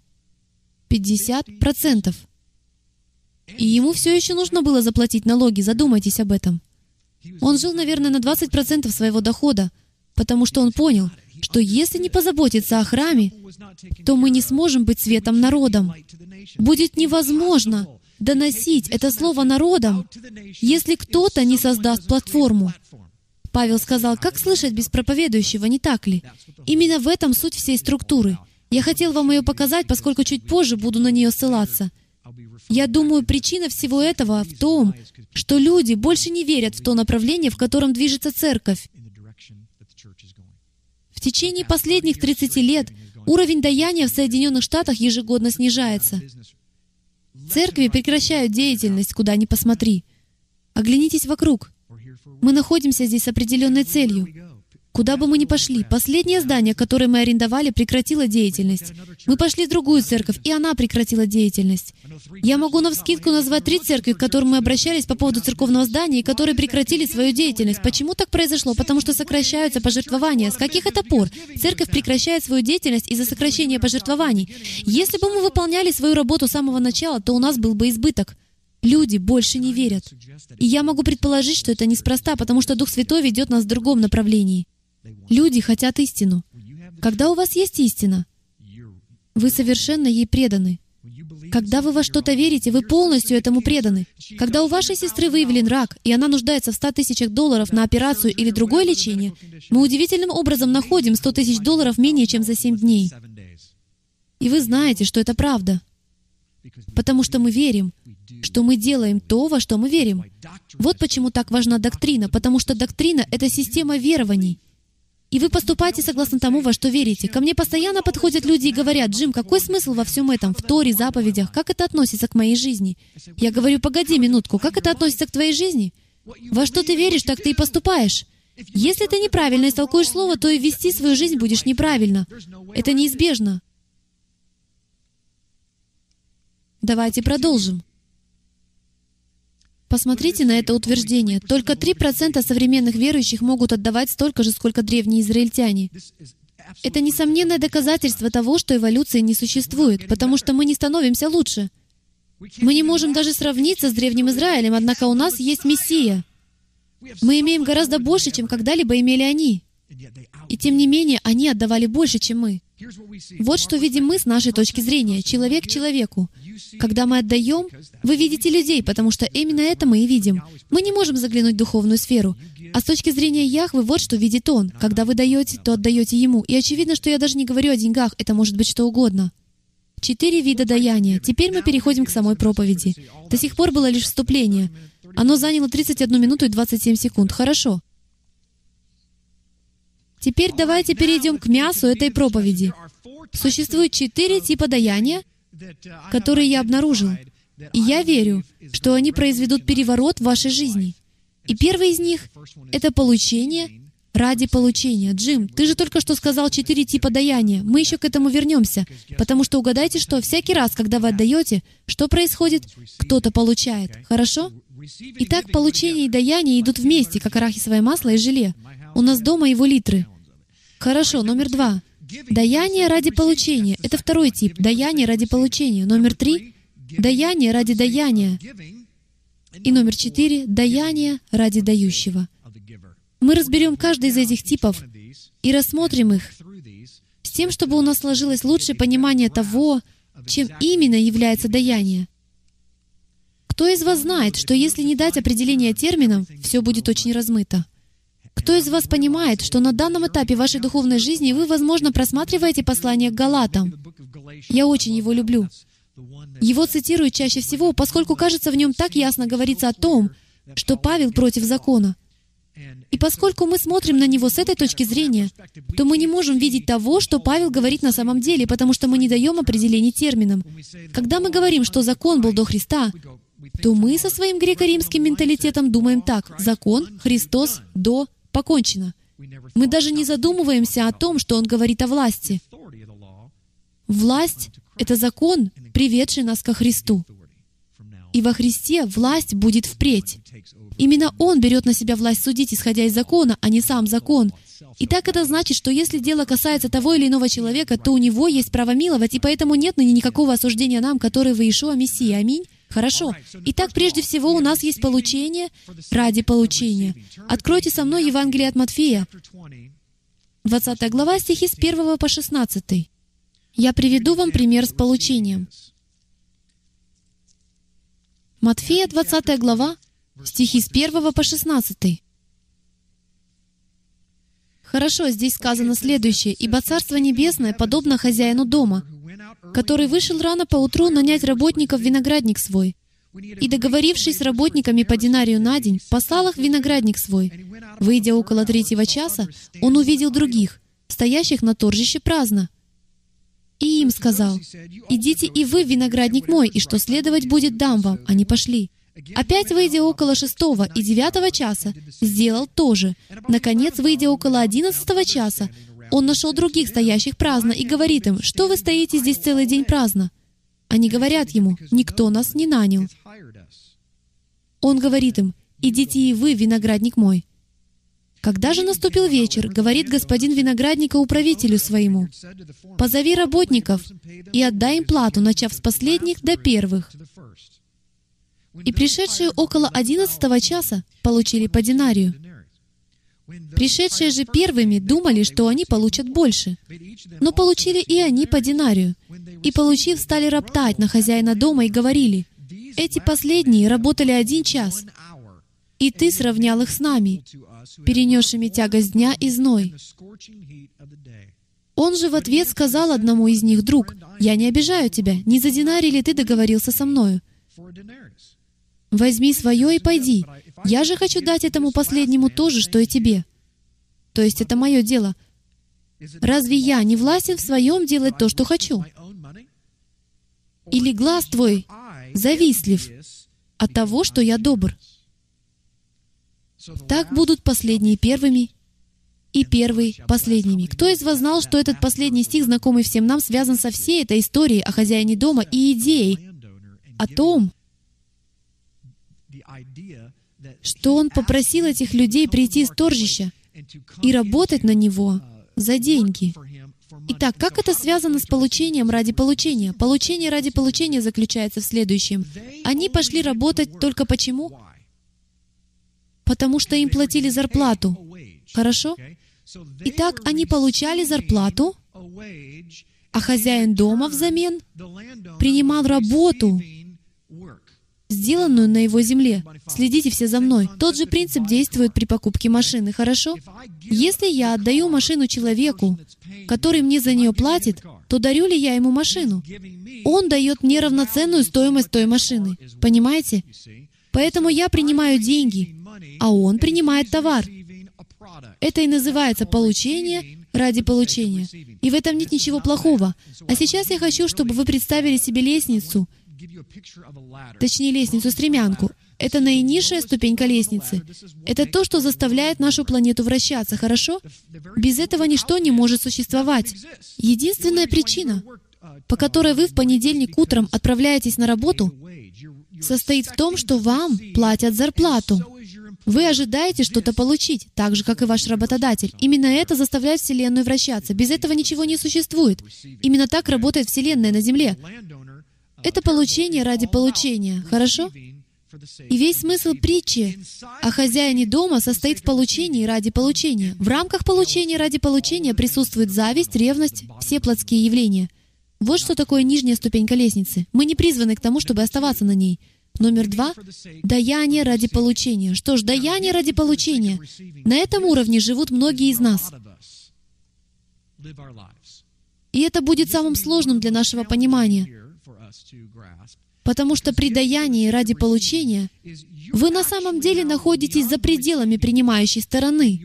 50%. И ему все еще нужно было заплатить налоги, задумайтесь об этом. Он жил, наверное, на 20% своего дохода, потому что он понял, что если не позаботиться о храме, то мы не сможем быть светом народом. Будет невозможно доносить это слово народам, если кто-то не создаст платформу. Павел сказал, как слышать без проповедующего, не так ли? Именно в этом суть всей структуры. Я хотел вам ее показать, поскольку чуть позже буду на нее ссылаться. Я думаю, причина всего этого в том, что люди больше не верят в то направление, в котором движется церковь. В течение последних 30 лет уровень даяния в Соединенных Штатах ежегодно снижается. Церкви прекращают деятельность, куда ни посмотри. Оглянитесь вокруг. Мы находимся здесь с определенной целью. Куда бы мы ни пошли, последнее здание, которое мы арендовали, прекратило деятельность. Мы пошли в другую церковь, и она прекратила деятельность. Я могу на вскидку назвать три церкви, к которым мы обращались по поводу церковного здания, и которые прекратили свою деятельность. Почему так произошло? Потому что сокращаются пожертвования. С каких это пор? Церковь прекращает свою деятельность из-за сокращения пожертвований. Если бы мы выполняли свою работу с самого начала, то у нас был бы избыток. Люди больше не верят. И я могу предположить, что это неспроста, потому что Дух Святой ведет нас в другом направлении. Люди хотят истину. Когда у вас есть истина, вы совершенно ей преданы. Когда вы во что-то верите, вы полностью этому преданы. Когда у вашей сестры выявлен рак, и она нуждается в 100 тысячах долларов на операцию или другое лечение, мы удивительным образом находим 100 тысяч долларов менее чем за 7 дней. И вы знаете, что это правда. Потому что мы верим, что мы делаем то, во что мы верим. Вот почему так важна доктрина, потому что доктрина — это система верований. И вы поступаете согласно тому, во что верите. Ко мне постоянно подходят люди и говорят, «Джим, какой смысл во всем этом, в Торе, заповедях? Как это относится к моей жизни?» Я говорю, «Погоди минутку, как это относится к твоей жизни?» «Во что ты веришь, так ты и поступаешь». Если ты неправильно истолкуешь слово, то и вести свою жизнь будешь неправильно. Это неизбежно. Давайте продолжим. Посмотрите на это утверждение. Только 3% современных верующих могут отдавать столько же, сколько древние израильтяне. Это несомненное доказательство того, что эволюции не существует, потому что мы не становимся лучше. Мы не можем даже сравниться с Древним Израилем, однако у нас есть Мессия. Мы имеем гораздо больше, чем когда-либо имели они. И тем не менее, они отдавали больше, чем мы. Вот что видим мы с нашей точки зрения, человек человеку. Когда мы отдаем, вы видите людей, потому что именно это мы и видим. Мы не можем заглянуть в духовную сферу. А с точки зрения Яхвы, вот что видит Он. Когда вы даете, то отдаете Ему. И очевидно, что я даже не говорю о деньгах, это может быть что угодно. Четыре вида даяния. Теперь мы переходим к самой проповеди. До сих пор было лишь вступление. Оно заняло 31 минуту и 27 секунд. Хорошо. Теперь давайте перейдем к мясу этой проповеди. Существует четыре типа даяния, которые я обнаружил. И я верю, что они произведут переворот в вашей жизни. И первый из них — это получение ради получения. Джим, ты же только что сказал четыре типа даяния. Мы еще к этому вернемся. Потому что угадайте, что всякий раз, когда вы отдаете, что происходит? Кто-то получает. Хорошо? Итак, получение и даяние идут вместе, как арахисовое масло и желе. У нас дома его литры. Хорошо, номер два. Даяние ради получения. Это второй тип. Даяние ради получения. Номер три. Даяние ради даяния. И номер четыре. Даяние ради дающего. Мы разберем каждый из этих типов и рассмотрим их с тем, чтобы у нас сложилось лучшее понимание того, чем именно является даяние. Кто из вас знает, что если не дать определение терминам, все будет очень размыто? Кто из вас понимает, что на данном этапе вашей духовной жизни вы, возможно, просматриваете послание к Галатам? Я очень его люблю. Его цитируют чаще всего, поскольку, кажется, в нем так ясно говорится о том, что Павел против закона. И поскольку мы смотрим на него с этой точки зрения, то мы не можем видеть того, что Павел говорит на самом деле, потому что мы не даем определений терминам. Когда мы говорим, что закон был до Христа, то мы со своим греко-римским менталитетом думаем так. Закон, Христос, до, покончено. Мы даже не задумываемся о том, что он говорит о власти. Власть — это закон, приведший нас ко Христу. И во Христе власть будет впредь. Именно Он берет на себя власть судить, исходя из закона, а не сам закон. И так это значит, что если дело касается того или иного человека, то у него есть право миловать, и поэтому нет ныне никакого осуждения нам, которые в Иешуа Мессия. Аминь. Хорошо. Итак, прежде всего у нас есть получение ради получения. Откройте со мной Евангелие от Матфея, 20 глава, стихи с 1 по 16. Я приведу вам пример с получением. Матфея, 20 глава, стихи с 1 по 16. Хорошо, здесь сказано следующее. «Ибо Царство Небесное подобно хозяину дома, который вышел рано поутру нанять работников в виноградник свой, и, договорившись с работниками по динарию на день, послал их в виноградник свой. Выйдя около третьего часа, он увидел других, стоящих на торжище праздно. И им сказал, «Идите и вы в виноградник мой, и что следовать будет, дам вам». Они пошли. Опять, выйдя около шестого и девятого часа, сделал то же. Наконец, выйдя около одиннадцатого часа, он нашел других, стоящих праздно, и говорит им, «Что вы стоите здесь целый день праздно?» Они говорят ему, «Никто нас не нанял». Он говорит им, «Идите и вы, виноградник мой». Когда же наступил вечер, говорит господин виноградника управителю своему, «Позови работников и отдай им плату, начав с последних до первых». И пришедшие около одиннадцатого часа получили по динарию. Пришедшие же первыми думали, что они получат больше, но получили и они по динарию. и, получив, стали роптать на хозяина дома и говорили, «Эти последние работали один час, и ты сравнял их с нами, перенесшими тягость дня и зной». Он же в ответ сказал одному из них, «Друг, я не обижаю тебя, не за динарий ли ты договорился со мною? Возьми свое и пойди. Я же хочу дать этому последнему то же, что и тебе. То есть это мое дело. Разве я не властен в своем делать то, что хочу? Или глаз твой завистлив от того, что я добр? Так будут последние первыми, и первые последними. Кто из вас знал, что этот последний стих, знакомый всем нам, связан со всей этой историей о хозяине дома и идеей о том, что он попросил этих людей прийти из торжища и работать на него за деньги. Итак, как это связано с получением ради получения? Получение ради получения заключается в следующем. Они пошли работать только почему? Потому что им платили зарплату. Хорошо? Итак, они получали зарплату, а хозяин дома взамен принимал работу, сделанную на его земле. Следите все за мной. Тот же принцип действует при покупке машины, хорошо? Если я отдаю машину человеку, который мне за нее платит, то дарю ли я ему машину? Он дает мне равноценную стоимость той машины. Понимаете? Поэтому я принимаю деньги, а он принимает товар. Это и называется получение ради получения. И в этом нет ничего плохого. А сейчас я хочу, чтобы вы представили себе лестницу, точнее лестницу-стремянку. Это наинизшая ступенька лестницы. Это то, что заставляет нашу планету вращаться, хорошо? Без этого ничто не может существовать. Единственная причина, по которой вы в понедельник утром отправляетесь на работу, состоит в том, что вам платят зарплату. Вы ожидаете что-то получить, так же, как и ваш работодатель. Именно это заставляет Вселенную вращаться. Без этого ничего не существует. Именно так работает Вселенная на Земле. Это получение ради получения, хорошо? И весь смысл притчи о хозяине дома состоит в получении ради получения. В рамках получения ради получения присутствует зависть, ревность, все плотские явления. Вот что такое нижняя ступенька лестницы. Мы не призваны к тому, чтобы оставаться на ней. Номер два — даяние ради получения. Что ж, даяние ради получения. На этом уровне живут многие из нас. И это будет самым сложным для нашего понимания. Потому что при даянии ради получения вы на самом деле находитесь за пределами принимающей стороны,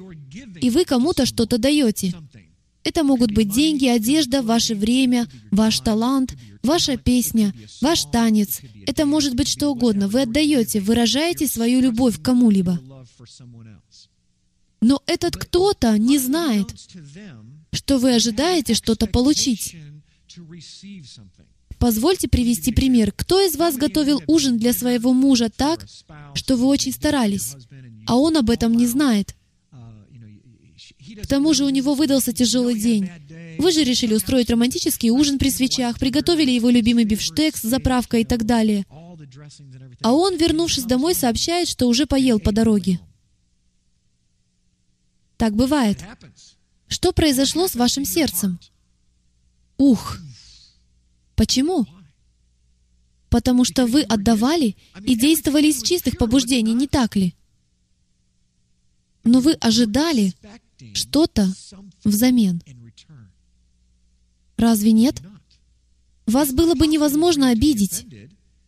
и вы кому-то что-то даете. Это могут быть деньги, одежда, ваше время, ваш талант, ваша песня, ваш танец. Это может быть что угодно. Вы отдаете, выражаете свою любовь к кому-либо. Но этот кто-то не знает, что вы ожидаете что-то получить. Позвольте привести пример. Кто из вас готовил ужин для своего мужа так, что вы очень старались, а он об этом не знает? К тому же у него выдался тяжелый день. Вы же решили устроить романтический ужин при свечах, приготовили его любимый бифштекс с заправкой и так далее. А он, вернувшись домой, сообщает, что уже поел по дороге. Так бывает. Что произошло с вашим сердцем? Ух! Почему? Потому что вы отдавали и действовали из чистых побуждений, не так ли? Но вы ожидали что-то взамен. Разве нет? Вас было бы невозможно обидеть,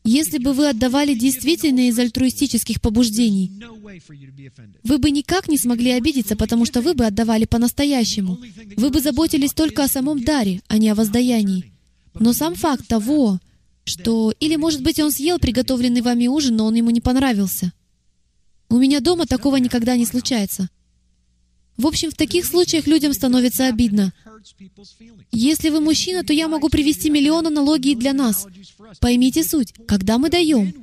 если бы вы отдавали действительно из альтруистических побуждений. Вы бы никак не смогли обидеться, потому что вы бы отдавали по-настоящему. Вы бы заботились только о самом даре, а не о воздаянии. Но сам факт того, что... Или, может быть, он съел приготовленный вами ужин, но он ему не понравился. У меня дома такого никогда не случается. В общем, в таких случаях людям становится обидно. Если вы мужчина, то я могу привести миллион аналогий для нас. Поймите суть. Когда мы даем,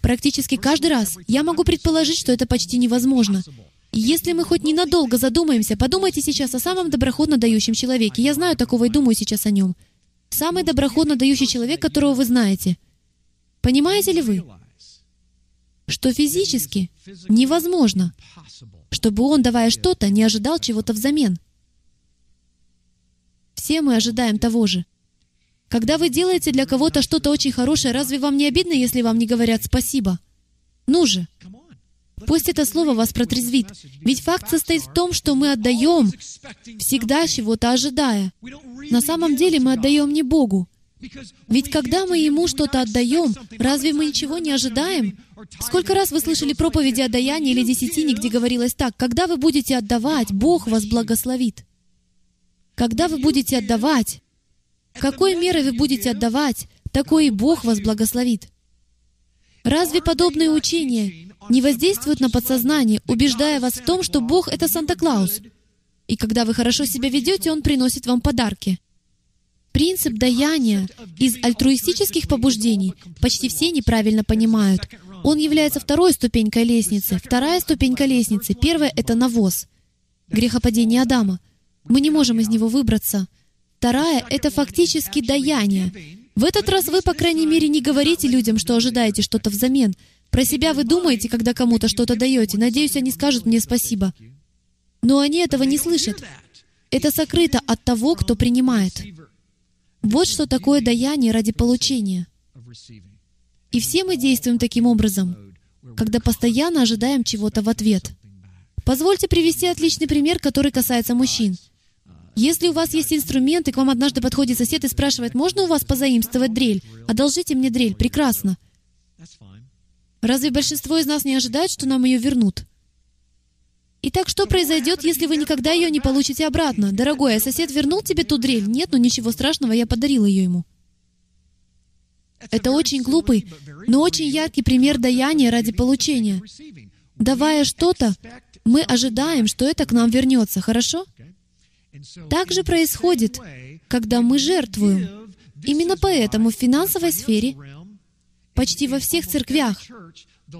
практически каждый раз, я могу предположить, что это почти невозможно. Если мы хоть ненадолго задумаемся, подумайте сейчас о самом доброходно дающем человеке. Я знаю такого и думаю сейчас о нем. Самый доброходно дающий человек, которого вы знаете. Понимаете ли вы, что физически невозможно, чтобы он, давая что-то, не ожидал чего-то взамен. Все мы ожидаем того же. Когда вы делаете для кого-то что-то очень хорошее, разве вам не обидно, если вам не говорят спасибо? Ну же, пусть это слово вас протрезвит. Ведь факт состоит в том, что мы отдаем, всегда чего-то ожидая. На самом деле мы отдаем не Богу. Ведь когда мы Ему что-то отдаем, разве мы ничего не ожидаем? Сколько раз вы слышали проповеди о даянии или десятине, где говорилось так, «Когда вы будете отдавать, Бог вас благословит». Когда вы будете отдавать, какой мерой вы будете отдавать, такой и Бог вас благословит. Разве подобные учения не воздействуют на подсознание, убеждая вас в том, что Бог — это Санта-Клаус? И когда вы хорошо себя ведете, Он приносит вам подарки. Принцип даяния из альтруистических побуждений почти все неправильно понимают. Он является второй ступенькой лестницы. Вторая ступенька лестницы. Первая — это навоз. Грехопадение Адама. Мы не можем из него выбраться. Вторая — это фактически даяние. В этот раз вы, по крайней мере, не говорите людям, что ожидаете что-то взамен. Про себя вы думаете, когда кому-то что-то даете. Надеюсь, они скажут мне спасибо. Но они этого не слышат. Это сокрыто от того, кто принимает. Вот что такое даяние ради получения. И все мы действуем таким образом, когда постоянно ожидаем чего-то в ответ. Позвольте привести отличный пример, который касается мужчин. Если у вас есть инструмент, и к вам однажды подходит сосед и спрашивает, можно у вас позаимствовать дрель? Одолжите мне дрель. Прекрасно. Разве большинство из нас не ожидает, что нам ее вернут? Итак, что произойдет, если вы никогда ее не получите обратно? Дорогой, а сосед вернул тебе ту дрель? Нет, ну ничего страшного, я подарил ее ему. Это очень глупый, но очень яркий пример даяния ради получения. Давая что-то, мы ожидаем, что это к нам вернется, хорошо? Так же происходит, когда мы жертвуем. Именно поэтому в финансовой сфере, почти во всех церквях,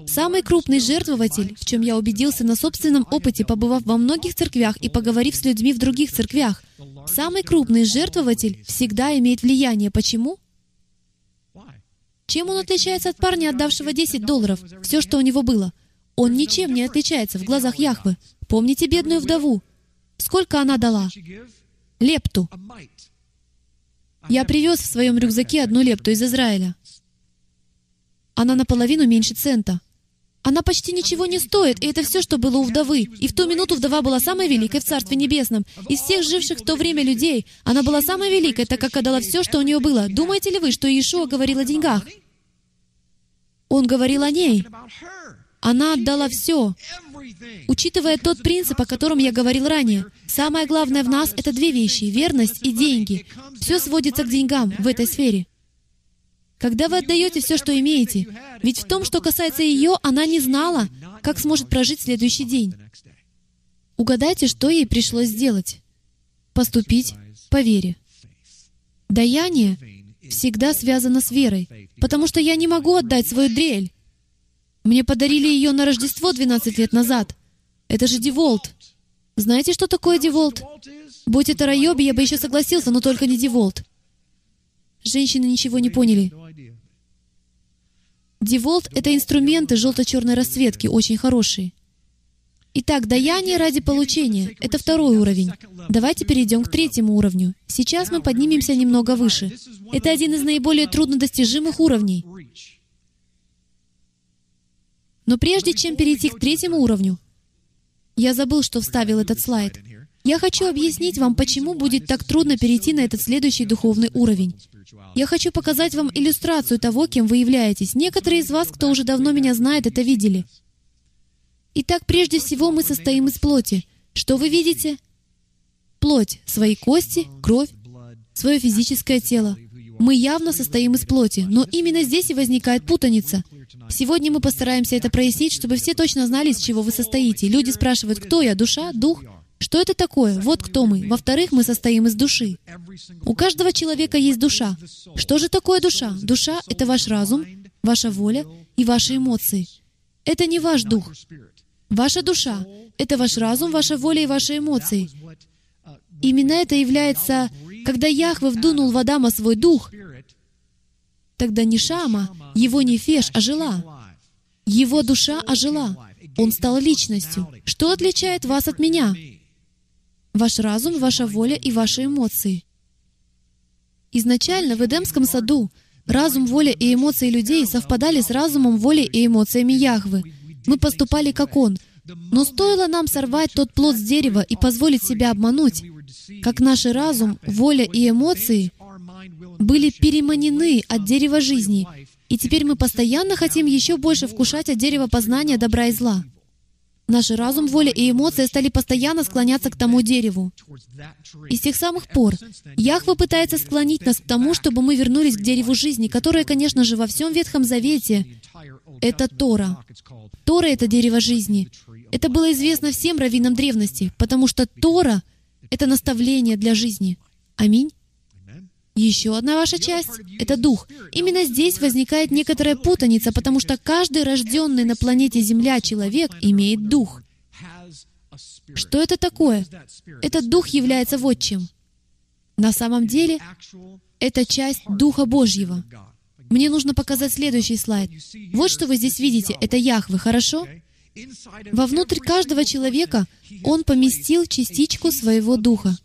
самый крупный жертвователь, в чем я убедился на собственном опыте, побывав во многих церквях и поговорив с людьми в других церквях, самый крупный жертвователь всегда имеет влияние. Почему? Чем он отличается от парня, отдавшего 10 долларов, все, что у него было? Он ничем не отличается в глазах Яхвы. Помните бедную вдову? Сколько она дала? Лепту. Я привез в своем рюкзаке одну лепту из Израиля. Она наполовину меньше цента. Она почти ничего не стоит, и это все, что было у вдовы. И в ту минуту вдова была самой великой в Царстве Небесном. Из всех живших в то время людей, она была самой великой, так как отдала все, что у нее было. Думаете ли вы, что Иешуа говорил о деньгах? Он говорил о ней. Она отдала все. Учитывая тот принцип, о котором я говорил ранее, самое главное в нас — это две вещи — верность и деньги. Все сводится к деньгам в этой сфере. Когда вы отдаете все, что имеете, ведь в том, что касается ее, она не знала, как сможет прожить следующий день. Угадайте, что ей пришлось сделать. Поступить по вере. Даяние всегда связано с верой, потому что я не могу отдать свою дрель. Мне подарили ее на Рождество 12 лет назад. Это же Деволт. Знаете, что такое DeWalt? Будь это Ryobi, я бы еще согласился, но только не DeWalt. Женщины ничего не поняли. DeWalt — это инструменты желто-черной расцветки, очень хорошие. Итак, даяние ради получения — это второй уровень. Давайте перейдем к третьему уровню. Сейчас мы поднимемся немного выше. Это один из наиболее труднодостижимых уровней. Но прежде чем перейти к третьему уровню, я забыл, что вставил этот слайд. Я хочу объяснить вам, почему будет так трудно перейти на этот следующий духовный уровень. Я хочу показать вам иллюстрацию того, кем вы являетесь. Некоторые из вас, кто уже давно меня знает, это видели. Итак, прежде всего мы состоим из плоти. Что вы видите? Плоть, свои кости, кровь, свое физическое тело. Мы явно состоим из плоти, но именно здесь и возникает путаница. Сегодня мы постараемся это прояснить, чтобы все точно знали, из чего вы состоите. Люди спрашивают, кто я, душа, дух? Что это такое? Вот кто мы. Во-вторых, мы состоим из души. У каждого человека есть душа. Что же такое душа? Душа — это ваш разум, ваша воля и ваши эмоции. Это не ваш дух. Ваша душа — это ваш разум, ваша воля и ваши эмоции. Именно это является, когда Яхве вдунул в Адама свой дух, тогда не Шама, его не Феш ожила. Его душа ожила. Он стал личностью. Что отличает вас от меня? Ваш разум, ваша воля и ваши эмоции. Изначально в Эдемском саду разум, воля и эмоции людей совпадали с разумом, волей и эмоциями Яхвы. Мы поступали как Он. Но стоило нам сорвать тот плод с дерева и позволить себя обмануть, как наш разум, воля и эмоции были переманены от дерева жизни, и теперь мы постоянно хотим еще больше вкушать от дерева познания добра и зла. Наш разум, воля и эмоции стали постоянно склоняться к тому дереву. И с тех самых пор Яхва пытается склонить нас к тому, чтобы мы вернулись к дереву жизни, которое, конечно же, во всем Ветхом Завете — это Тора. Тора — это дерево жизни. Это было известно всем раввинам древности, потому что Тора — это наставление для жизни. Аминь. Еще одна ваша часть — это дух. Именно здесь возникает некоторая путаница, потому что каждый рожденный на планете Земля человек имеет дух. Что это такое? Этот дух является вот чем. На самом деле, это часть Духа Божьего. Мне нужно показать следующий слайд. Вот что вы здесь видите. Это Яхвы, хорошо? Вовнутрь каждого человека Он поместил частичку своего духа.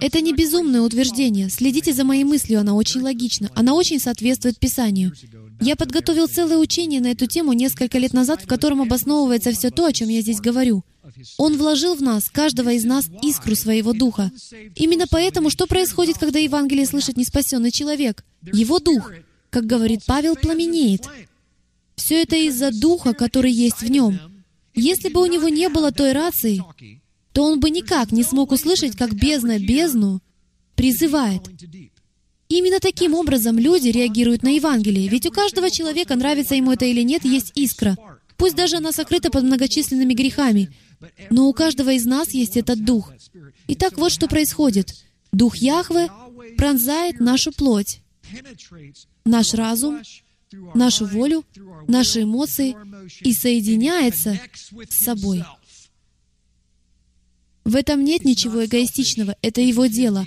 Это не безумное утверждение. Следите за моей мыслью, она очень логична. Она очень соответствует Писанию. Я подготовил целое учение на эту тему несколько лет назад, в котором обосновывается все то, о чем я здесь говорю. Он вложил в нас, каждого из нас, искру своего духа. Именно поэтому, что происходит, когда Евангелие слышит неспасенный человек? Его дух, как говорит Павел, пламенеет. Все это из-за духа, который есть в нем. Если бы у него не было той рации, то он бы никак не смог услышать, как бездна бездну призывает. Именно таким образом люди реагируют на Евангелие, ведь у каждого человека, нравится ему это или нет, есть искра. Пусть даже она сокрыта под многочисленными грехами, но у каждого из нас есть этот дух. Итак, вот что происходит. Дух Яхве пронзает нашу плоть, наш разум, нашу волю, наши эмоции и соединяется с собой. В этом нет ничего эгоистичного, это его дело.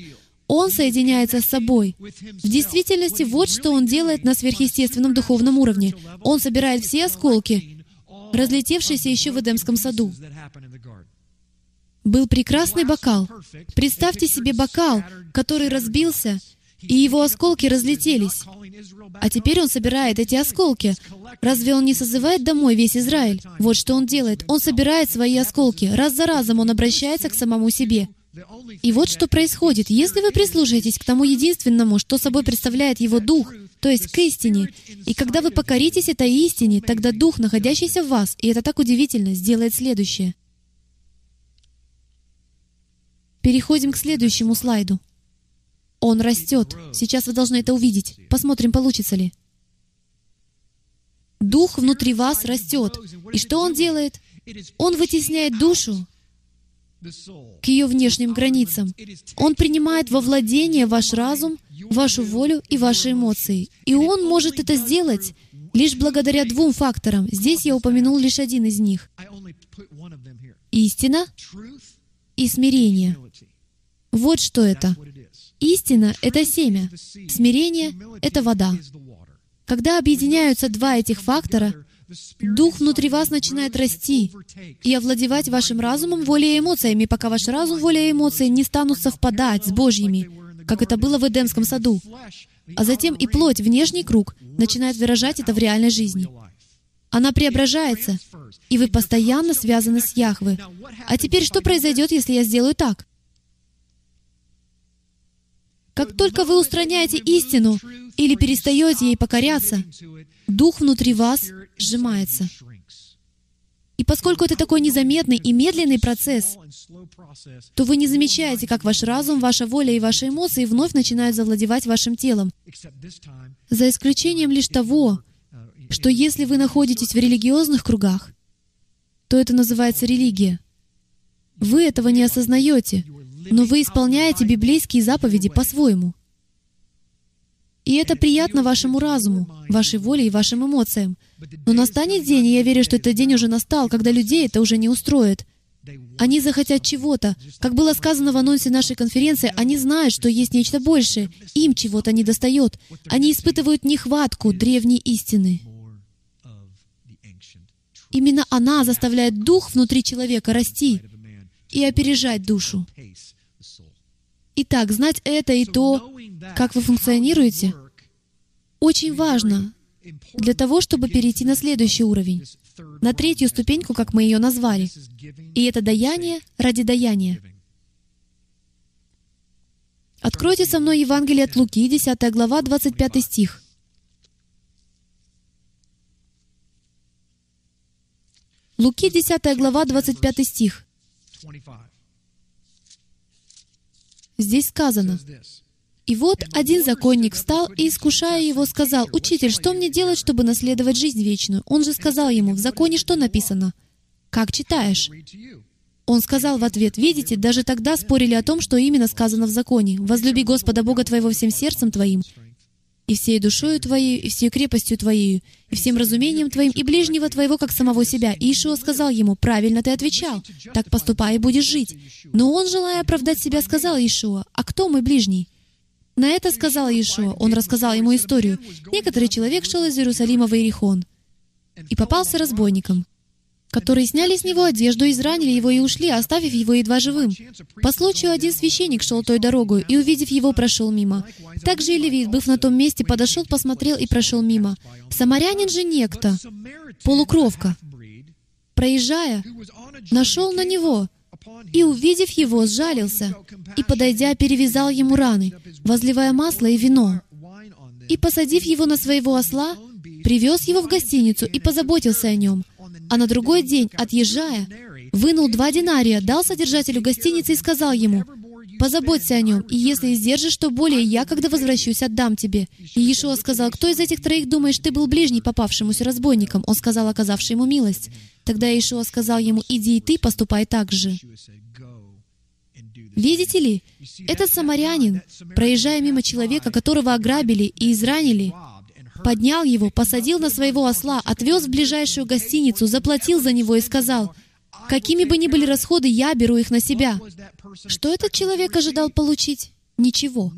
Он соединяется с собой. В действительности, вот что он делает на сверхъестественном духовном уровне. Он собирает все осколки, разлетевшиеся еще в Эдемском саду. Был прекрасный бокал. Представьте себе бокал, который разбился, и его осколки разлетелись. А теперь он собирает эти осколки. Разве он не созывает домой весь Израиль? Вот что он делает. Он собирает свои осколки. Раз за разом он обращается к самому себе. И вот что происходит. Если вы прислушаетесь к тому единственному, что собой представляет его дух, то есть к истине, и когда вы покоритесь этой истине, тогда дух, находящийся в вас, и это так удивительно, сделает следующее. Переходим к следующему слайду. Он растет. Сейчас вы должны это увидеть. Посмотрим, получится ли. Дух внутри вас растет. И что он делает? Он вытесняет душу к ее внешним границам. Он принимает во владение ваш разум, вашу волю и ваши эмоции. И он может это сделать лишь благодаря двум факторам. Здесь я упомянул лишь один из них. Истина и смирение. Вот что это. Истина — это семя, смирение — это вода. Когда объединяются два этих фактора, Дух внутри вас начинает расти и овладевать вашим разумом, волей и эмоциями, пока ваш разум, воля и эмоции не станут совпадать с Божьими, как это было в Эдемском саду. А затем и плоть, внешний круг, начинает выражать это в реальной жизни. Она преображается, и вы постоянно связаны с Яхвы. А теперь что произойдет, если я сделаю так? Как только вы устраняете истину или перестаете ей покоряться, дух внутри вас сжимается. И поскольку это такой незаметный и медленный процесс, то вы не замечаете, как ваш разум, ваша воля и ваши эмоции вновь начинают завладевать вашим телом. За исключением лишь того, что если вы находитесь в религиозных кругах, то это называется религия. Вы этого не осознаете, но вы исполняете библейские заповеди по-своему. И это приятно вашему разуму, вашей воле и вашим эмоциям. Но настанет день, и я верю, что этот день уже настал, когда людей это уже не устроит. Они захотят чего-то. Как было сказано в анонсе нашей конференции, они знают, что есть нечто большее. Им чего-то не достает. Они испытывают нехватку древней истины. Именно она заставляет дух внутри человека расти и опережать душу. Итак, знать это и то, как вы функционируете, очень важно для того, чтобы перейти на следующий уровень, на третью ступеньку, как мы ее назвали. И это даяние ради даяния. Откройте со мной Евангелие от Луки, 10 глава, 25 стих. Луки, 10 глава, 25 стих. Здесь сказано, «И вот один законник встал и, искушая его, сказал, «Учитель, что мне делать, чтобы наследовать жизнь вечную?» Он же сказал ему, «В законе что написано?» «Как читаешь?» Он сказал в ответ, «Видите, даже тогда спорили о том, что именно сказано в законе. Возлюби Господа Бога твоего всем сердцем твоим, и всей душою твоей, и всей крепостью твоей, и всем разумением твоим, и ближнего твоего, как самого себя. И Ишуа сказал ему, правильно ты отвечал, так поступай и будешь жить. Но он, желая оправдать себя, сказал Ишуа, а кто мой ближний? На это сказал Ишуа. Он рассказал ему историю. Некоторый человек шел из Иерусалима в Иерихон и попался разбойникам которые сняли с него одежду, изранили его и ушли, оставив его едва живым. По случаю один священник шел той дорогой, и, увидев его, прошел мимо. Также и левит, быв на том месте, подошел, посмотрел и прошел мимо. Самарянин же некто, полукровка, проезжая, нашел на него, и, увидев его, сжалился, и, подойдя, перевязал ему раны, возливая масло и вино. И, посадив его на своего осла, привез его в гостиницу и позаботился о нем. А на другой день, отъезжая, вынул два динария, дал содержателю гостиницы и сказал ему, «Позаботься о нем, и если издержишь, то более я, когда возвращусь, отдам тебе». И Иешуа сказал, «Кто из этих троих, думаешь, ты был ближний попавшемуся разбойникам?» Он сказал, оказавший ему милость. Тогда Иешуа сказал ему, «Иди и ты, поступай так же». Видите ли, этот самарянин, проезжая мимо человека, которого ограбили и изранили, поднял его, посадил на своего осла, отвез в ближайшую гостиницу, заплатил за него и сказал, «Какими бы ни были расходы, я беру их на себя». Что этот человек ожидал получить? Ничего.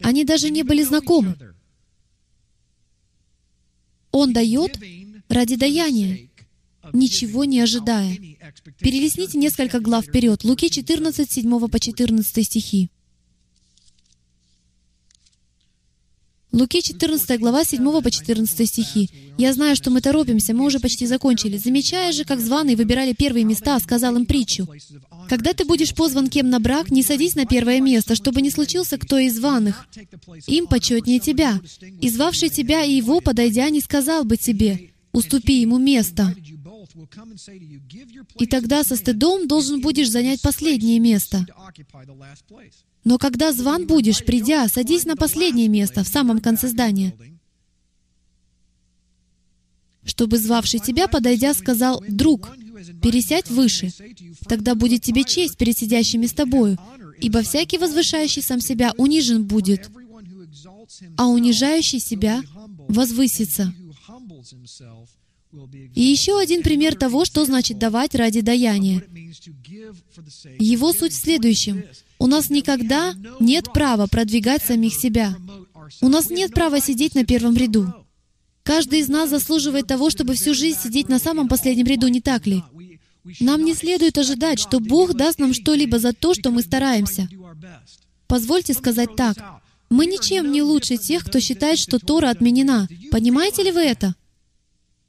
Они даже не были знакомы. Он дает ради даяния, ничего не ожидая. Перелесните несколько глав вперед. Луки 14, 7 по 14 стихи. Луки 14 глава 7 по 14 стихи. «Я знаю, что мы торопимся, мы уже почти закончили. Замечая же, как званые выбирали первые места, сказал им притчу. Когда ты будешь позван кем на брак, не садись на первое место, чтобы не случился кто из званых. Им почетнее тебя. И звавший тебя и его, подойдя, не сказал бы тебе, уступи ему место. И тогда со стыдом должен будешь занять последнее место. Но когда зван будешь, придя, садись на последнее место, в самом конце здания. Чтобы звавший тебя, подойдя, сказал, «Друг, пересядь выше, тогда будет тебе честь перед сидящими с тобою, ибо всякий возвышающий сам себя унижен будет, а унижающий себя возвысится». И еще один пример того, что значит давать ради даяния. Его суть в следующем. У нас никогда нет права продвигать самих себя. У нас нет права сидеть на первом ряду. Каждый из нас заслуживает того, чтобы всю жизнь сидеть на самом последнем ряду, не так ли? Нам не следует ожидать, что Бог даст нам что-либо за то, что мы стараемся. Позвольте сказать так. Мы ничем не лучше тех, кто считает, что Тора отменена. Понимаете ли вы это?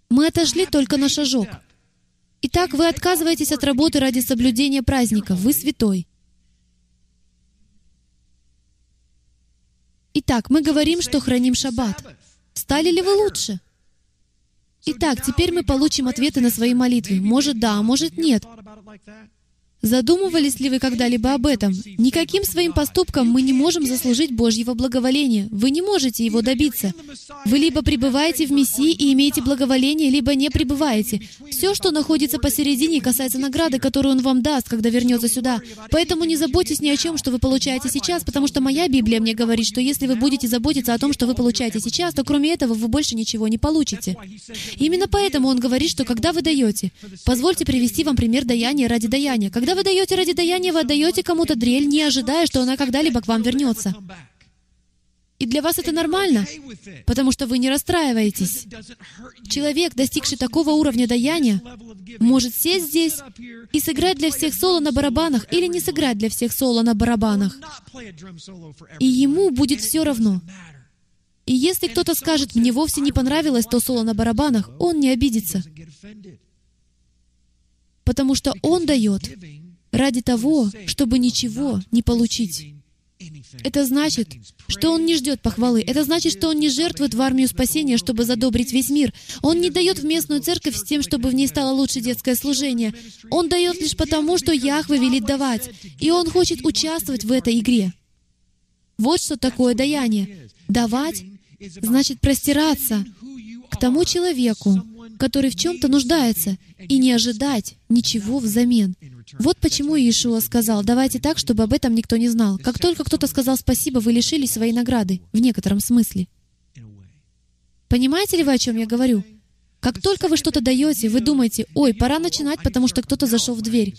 Мы отошли только на шажок. Итак, вы отказываетесь от работы ради соблюдения праздника. Вы святой. Итак, мы говорим, что храним шаббат. Стали ли вы лучше? Итак, теперь мы получим ответы на свои молитвы. Может да, может нет. Задумывались ли вы когда-либо об этом? Никаким своим поступком мы не можем заслужить Божьего благоволения. Вы не можете его добиться. Вы либо пребываете в Мессии и имеете благоволение, либо не пребываете. Все, что находится посередине, касается награды, которую Он вам даст, когда вернется сюда. Поэтому не заботьтесь ни о чем, что вы получаете сейчас, потому что моя Библия мне говорит, что если вы будете заботиться о том, что вы получаете сейчас, то кроме этого вы больше ничего не получите. Именно поэтому Он говорит, что когда вы даете, позвольте привести вам пример даяния ради даяния. Когда когда вы даете ради даяния, вы отдаете кому-то дрель, не ожидая, что она когда-либо к вам вернется. И для вас это нормально, потому что вы не расстраиваетесь. Человек, достигший такого уровня даяния, может сесть здесь и сыграть для всех соло на барабанах или не сыграть для всех соло на барабанах. И ему будет все равно. И если кто-то скажет, мне вовсе не понравилось то соло на барабанах, он не обидится. Потому что он дает ради того, чтобы ничего не получить. Это значит, что он не ждет похвалы. Это значит, что он не жертвует в армию спасения, чтобы задобрить весь мир. Он не дает в местную церковь с тем, чтобы в ней стало лучше детское служение. Он дает лишь потому, что Яхве велит давать. И он хочет участвовать в этой игре. Вот что такое даяние. Давать значит простираться к тому человеку, который в чем-то нуждается, и не ожидать ничего взамен. Вот почему Иешуа сказал, давайте так, чтобы об этом никто не знал. Как только кто-то сказал спасибо, вы лишились своей награды, в некотором смысле. Понимаете ли вы, о чем я говорю? Как только вы что-то даете, вы думаете, ой, пора начинать, потому что кто-то зашел в дверь.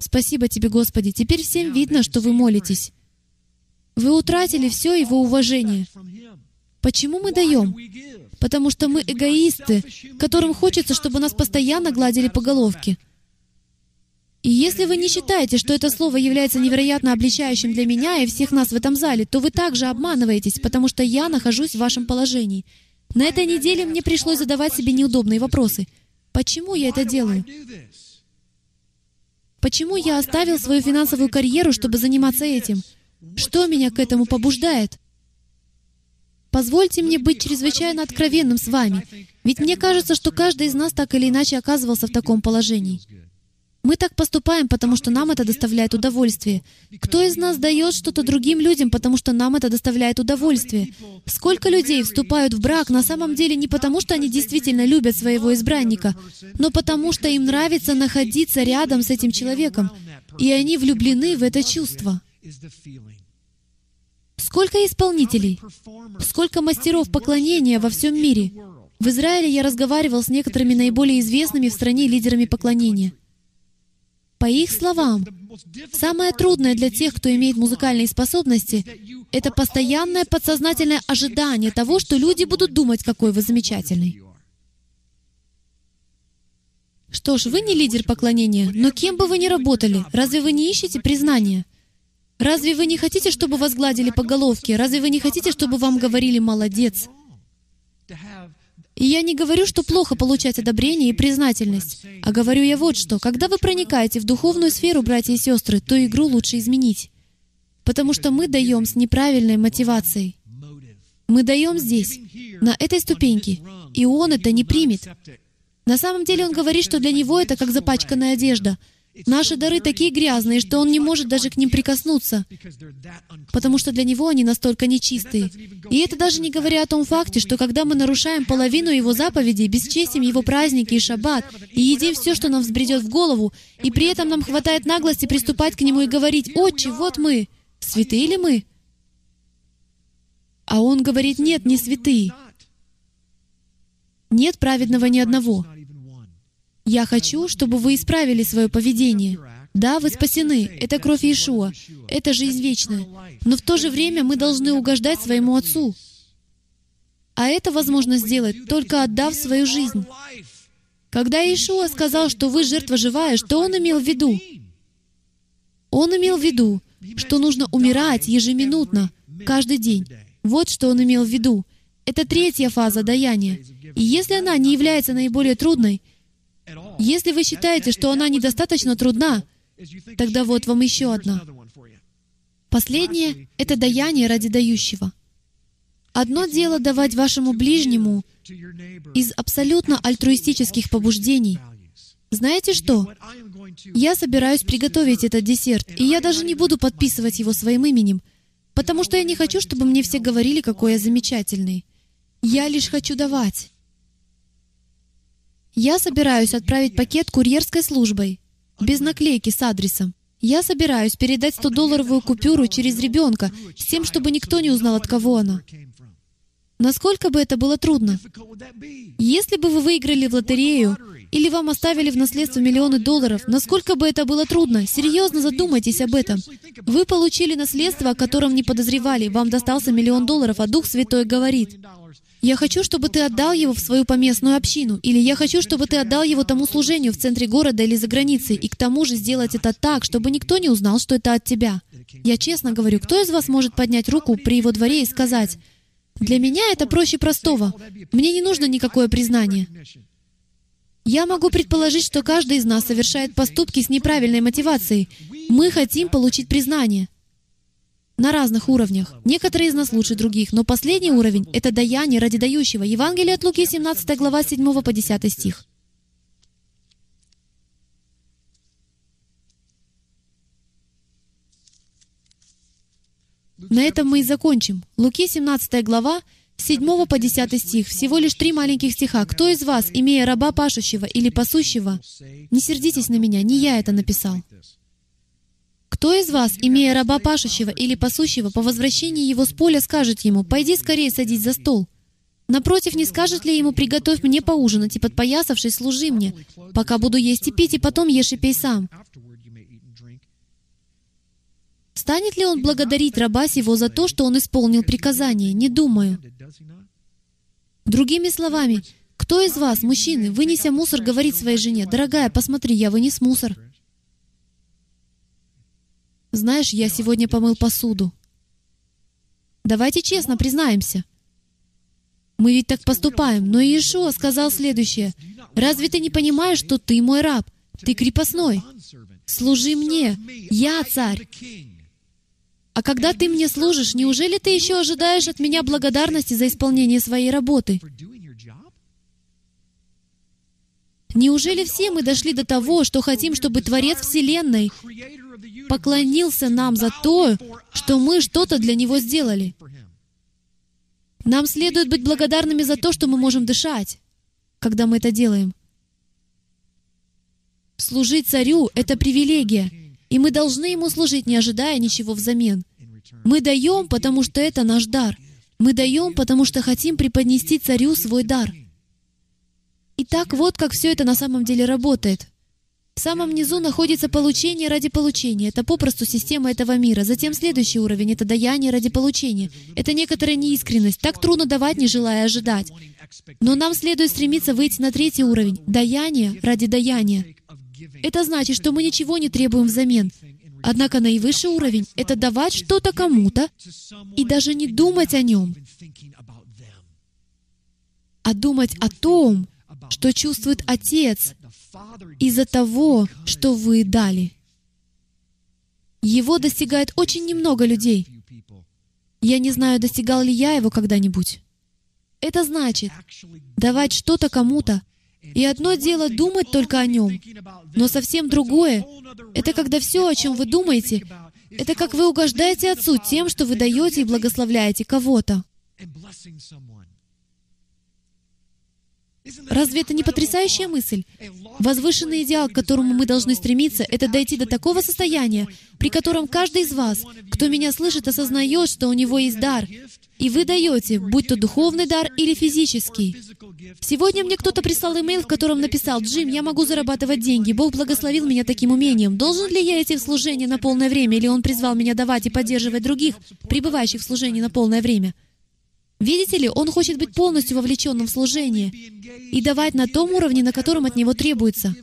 Спасибо тебе, Господи. Теперь всем видно, что вы молитесь. Вы утратили все его уважение. Почему мы даем? Потому что мы эгоисты, которым хочется, чтобы нас постоянно гладили по головке. И если вы не считаете, что это слово является невероятно обличающим для меня и всех нас в этом зале, то вы также обманываетесь, потому что я нахожусь в вашем положении. На этой неделе мне пришлось задавать себе неудобные вопросы. Почему я это делаю? Почему я оставил свою финансовую карьеру, чтобы заниматься этим? Что меня к этому побуждает? Позвольте мне быть чрезвычайно откровенным с вами, ведь мне кажется, что каждый из нас так или иначе оказывался в таком положении. Мы так поступаем, потому что нам это доставляет удовольствие. Кто из нас дает что-то другим людям, потому что нам это доставляет удовольствие? Сколько людей вступают в брак на самом деле не потому, что они действительно любят своего избранника, но потому, что им нравится находиться рядом с этим человеком, и они влюблены в это чувство. Сколько исполнителей, сколько мастеров поклонения во всем мире. В Израиле я разговаривал с некоторыми наиболее известными в стране лидерами поклонения — по их словам, самое трудное для тех, кто имеет музыкальные способности, это постоянное подсознательное ожидание того, что люди будут думать, какой вы замечательный. Что ж, вы не лидер поклонения, но кем бы вы ни работали, разве вы не ищете признания? Разве вы не хотите, чтобы вас гладили по головке? Разве вы не хотите, чтобы вам говорили «молодец»? И я не говорю, что плохо получать одобрение и признательность, а говорю я вот что. Когда вы проникаете в духовную сферу, братья и сестры, то игру лучше изменить. Потому что мы даем с неправильной мотивацией. Мы даем здесь, на этой ступеньке, и он это не примет. На самом деле он говорит, что для него это как запачканная одежда — Наши дары такие грязные, что он не может даже к ним прикоснуться, потому что для него они настолько нечистые. И это даже не говоря о том факте, что когда мы нарушаем половину его заповедей, бесчестим его праздники и шаббат, и едим все, что нам взбредет в голову, и при этом нам хватает наглости приступать к нему и говорить, «Отче, вот мы! Святые ли мы?» А он говорит, «Нет, не святые. Нет праведного ни одного». Я хочу, чтобы вы исправили свое поведение. Да, вы спасены. Это кровь Иешуа. Это жизнь вечная. Но в то же время мы должны угождать своему Отцу. А это возможно сделать, только отдав свою жизнь. Когда Иешуа сказал, что вы жертва живая, что Он имел в виду? Он имел в виду, что нужно умирать ежеминутно, каждый день. Вот что Он имел в виду. Это третья фаза даяния. И если она не является наиболее трудной, если вы считаете, что она недостаточно трудна, тогда вот вам еще одна. Последнее — это даяние ради дающего. Одно дело давать вашему ближнему из абсолютно альтруистических побуждений. Знаете что? Я собираюсь приготовить этот десерт, и я даже не буду подписывать его своим именем, потому что я не хочу, чтобы мне все говорили, какой я замечательный. Я лишь хочу давать. Я собираюсь отправить пакет курьерской службой, без наклейки с адресом. Я собираюсь передать 100-долларовую купюру через ребенка, с тем, чтобы никто не узнал, от кого она. Насколько бы это было трудно? Если бы вы выиграли в лотерею, или вам оставили в наследство миллионы долларов, насколько бы это было трудно? Серьезно задумайтесь об этом. Вы получили наследство, о котором не подозревали. Вам достался миллион долларов, а Дух Святой говорит, «Я хочу, чтобы ты отдал его в свою поместную общину», или «Я хочу, чтобы ты отдал его тому служению в центре города или за границей, и к тому же сделать это так, чтобы никто не узнал, что это от тебя». Я честно говорю, кто из вас может поднять руку при его дворе и сказать, «Для меня это проще простого. Мне не нужно никакое признание». Я могу предположить, что каждый из нас совершает поступки с неправильной мотивацией. Мы хотим получить признание на разных уровнях. Некоторые из нас лучше других, но последний уровень — это даяние ради дающего. Евангелие от Луки, 17 глава, 7 по 10 стих. На этом мы и закончим. Луки, 17 глава, 7 по 10 стих, всего лишь три маленьких стиха. «Кто из вас, имея раба пашущего или пасущего, не сердитесь на меня, не я это написал. Кто из вас, имея раба пашущего или пасущего, по возвращении его с поля скажет ему, «Пойди скорее садись за стол». Напротив, не скажет ли ему, «Приготовь мне поужинать, и подпоясавшись, служи мне, пока буду есть и пить, и потом ешь и пей сам». Станет ли он благодарить раба сего за то, что он исполнил приказание? Не думаю. Другими словами, кто из вас, мужчины, вынеся мусор, говорит своей жене, «Дорогая, посмотри, я вынес мусор». Знаешь, я сегодня помыл посуду. Давайте честно признаемся. Мы ведь так поступаем. Но Иешуа сказал следующее. «Разве ты не понимаешь, что ты мой раб? Ты крепостной. Служи мне. Я царь. А когда ты мне служишь, неужели ты еще ожидаешь от меня благодарности за исполнение своей работы? Неужели все мы дошли до того, что хотим, чтобы Творец Вселенной поклонился нам за то, что мы что-то для Него сделали? Нам следует быть благодарными за то, что мы можем дышать, когда мы это делаем. Служить царю — это привилегия — и мы должны Ему служить, не ожидая ничего взамен. Мы даем, потому что это наш дар. Мы даем, потому что хотим преподнести царю свой дар. Итак, вот как все это на самом деле работает. В самом низу находится получение ради получения. Это попросту система этого мира. Затем следующий уровень — это даяние ради получения. Это некоторая неискренность. Так трудно давать, не желая ожидать. Но нам следует стремиться выйти на третий уровень — даяние ради даяния. Это значит, что мы ничего не требуем взамен. Однако наивысший уровень — это давать что-то кому-то и даже не думать о нем, а думать о том, что чувствует Отец из-за того, что вы дали. Его достигает очень немного людей. Я не знаю, достигал ли я его когда-нибудь. Это значит давать что-то кому-то, и одно дело думать только о нем, но совсем другое — это когда все, о чем вы думаете, это как вы угождаете Отцу тем, что вы даете и благословляете кого-то. Разве это не потрясающая мысль? Возвышенный идеал, к которому мы должны стремиться, это дойти до такого состояния, при котором каждый из вас, кто меня слышит, осознает, что у него есть дар, и вы даете, будь то духовный дар или физический. Сегодня мне кто-то прислал имейл, в котором написал, «Джим, я могу зарабатывать деньги. Бог благословил меня таким умением. Должен ли я идти в служение на полное время, или Он призвал меня давать и поддерживать других, пребывающих в служении на полное время?» Видите ли, Он хочет быть полностью вовлеченным в служение и давать на том уровне, на котором от Него требуется.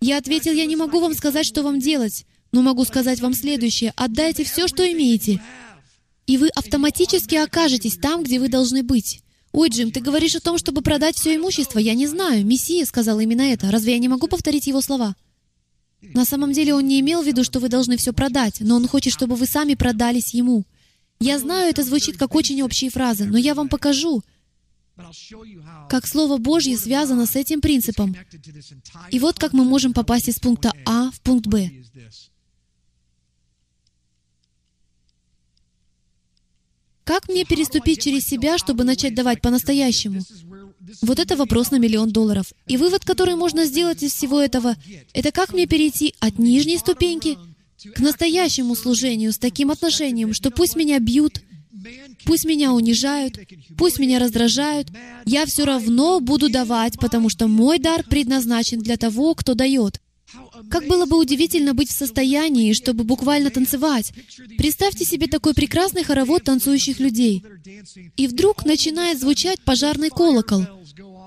Я ответил, я не могу вам сказать, что вам делать, но могу сказать вам следующее. Отдайте все, что имеете, и вы автоматически окажетесь там, где вы должны быть. «Ой, Джим, ты говоришь о том, чтобы продать все имущество. Я не знаю. Мессия сказал именно это. Разве я не могу повторить его слова?» На самом деле он не имел в виду, что вы должны все продать, но он хочет, чтобы вы сами продались ему. Я знаю, это звучит как очень общие фразы, но я вам покажу, как Слово Божье связано с этим принципом. И вот как мы можем попасть из пункта А в пункт Б. Как мне переступить через себя, чтобы начать давать по-настоящему? Вот это вопрос на миллион долларов. И вывод, который можно сделать из всего этого, это как мне перейти от нижней ступеньки к настоящему служению с таким отношением, что пусть меня бьют, Пусть меня унижают, пусть меня раздражают, я все равно буду давать, потому что мой дар предназначен для того, кто дает. Как было бы удивительно быть в состоянии, чтобы буквально танцевать. Представьте себе такой прекрасный хоровод танцующих людей. И вдруг начинает звучать пожарный колокол.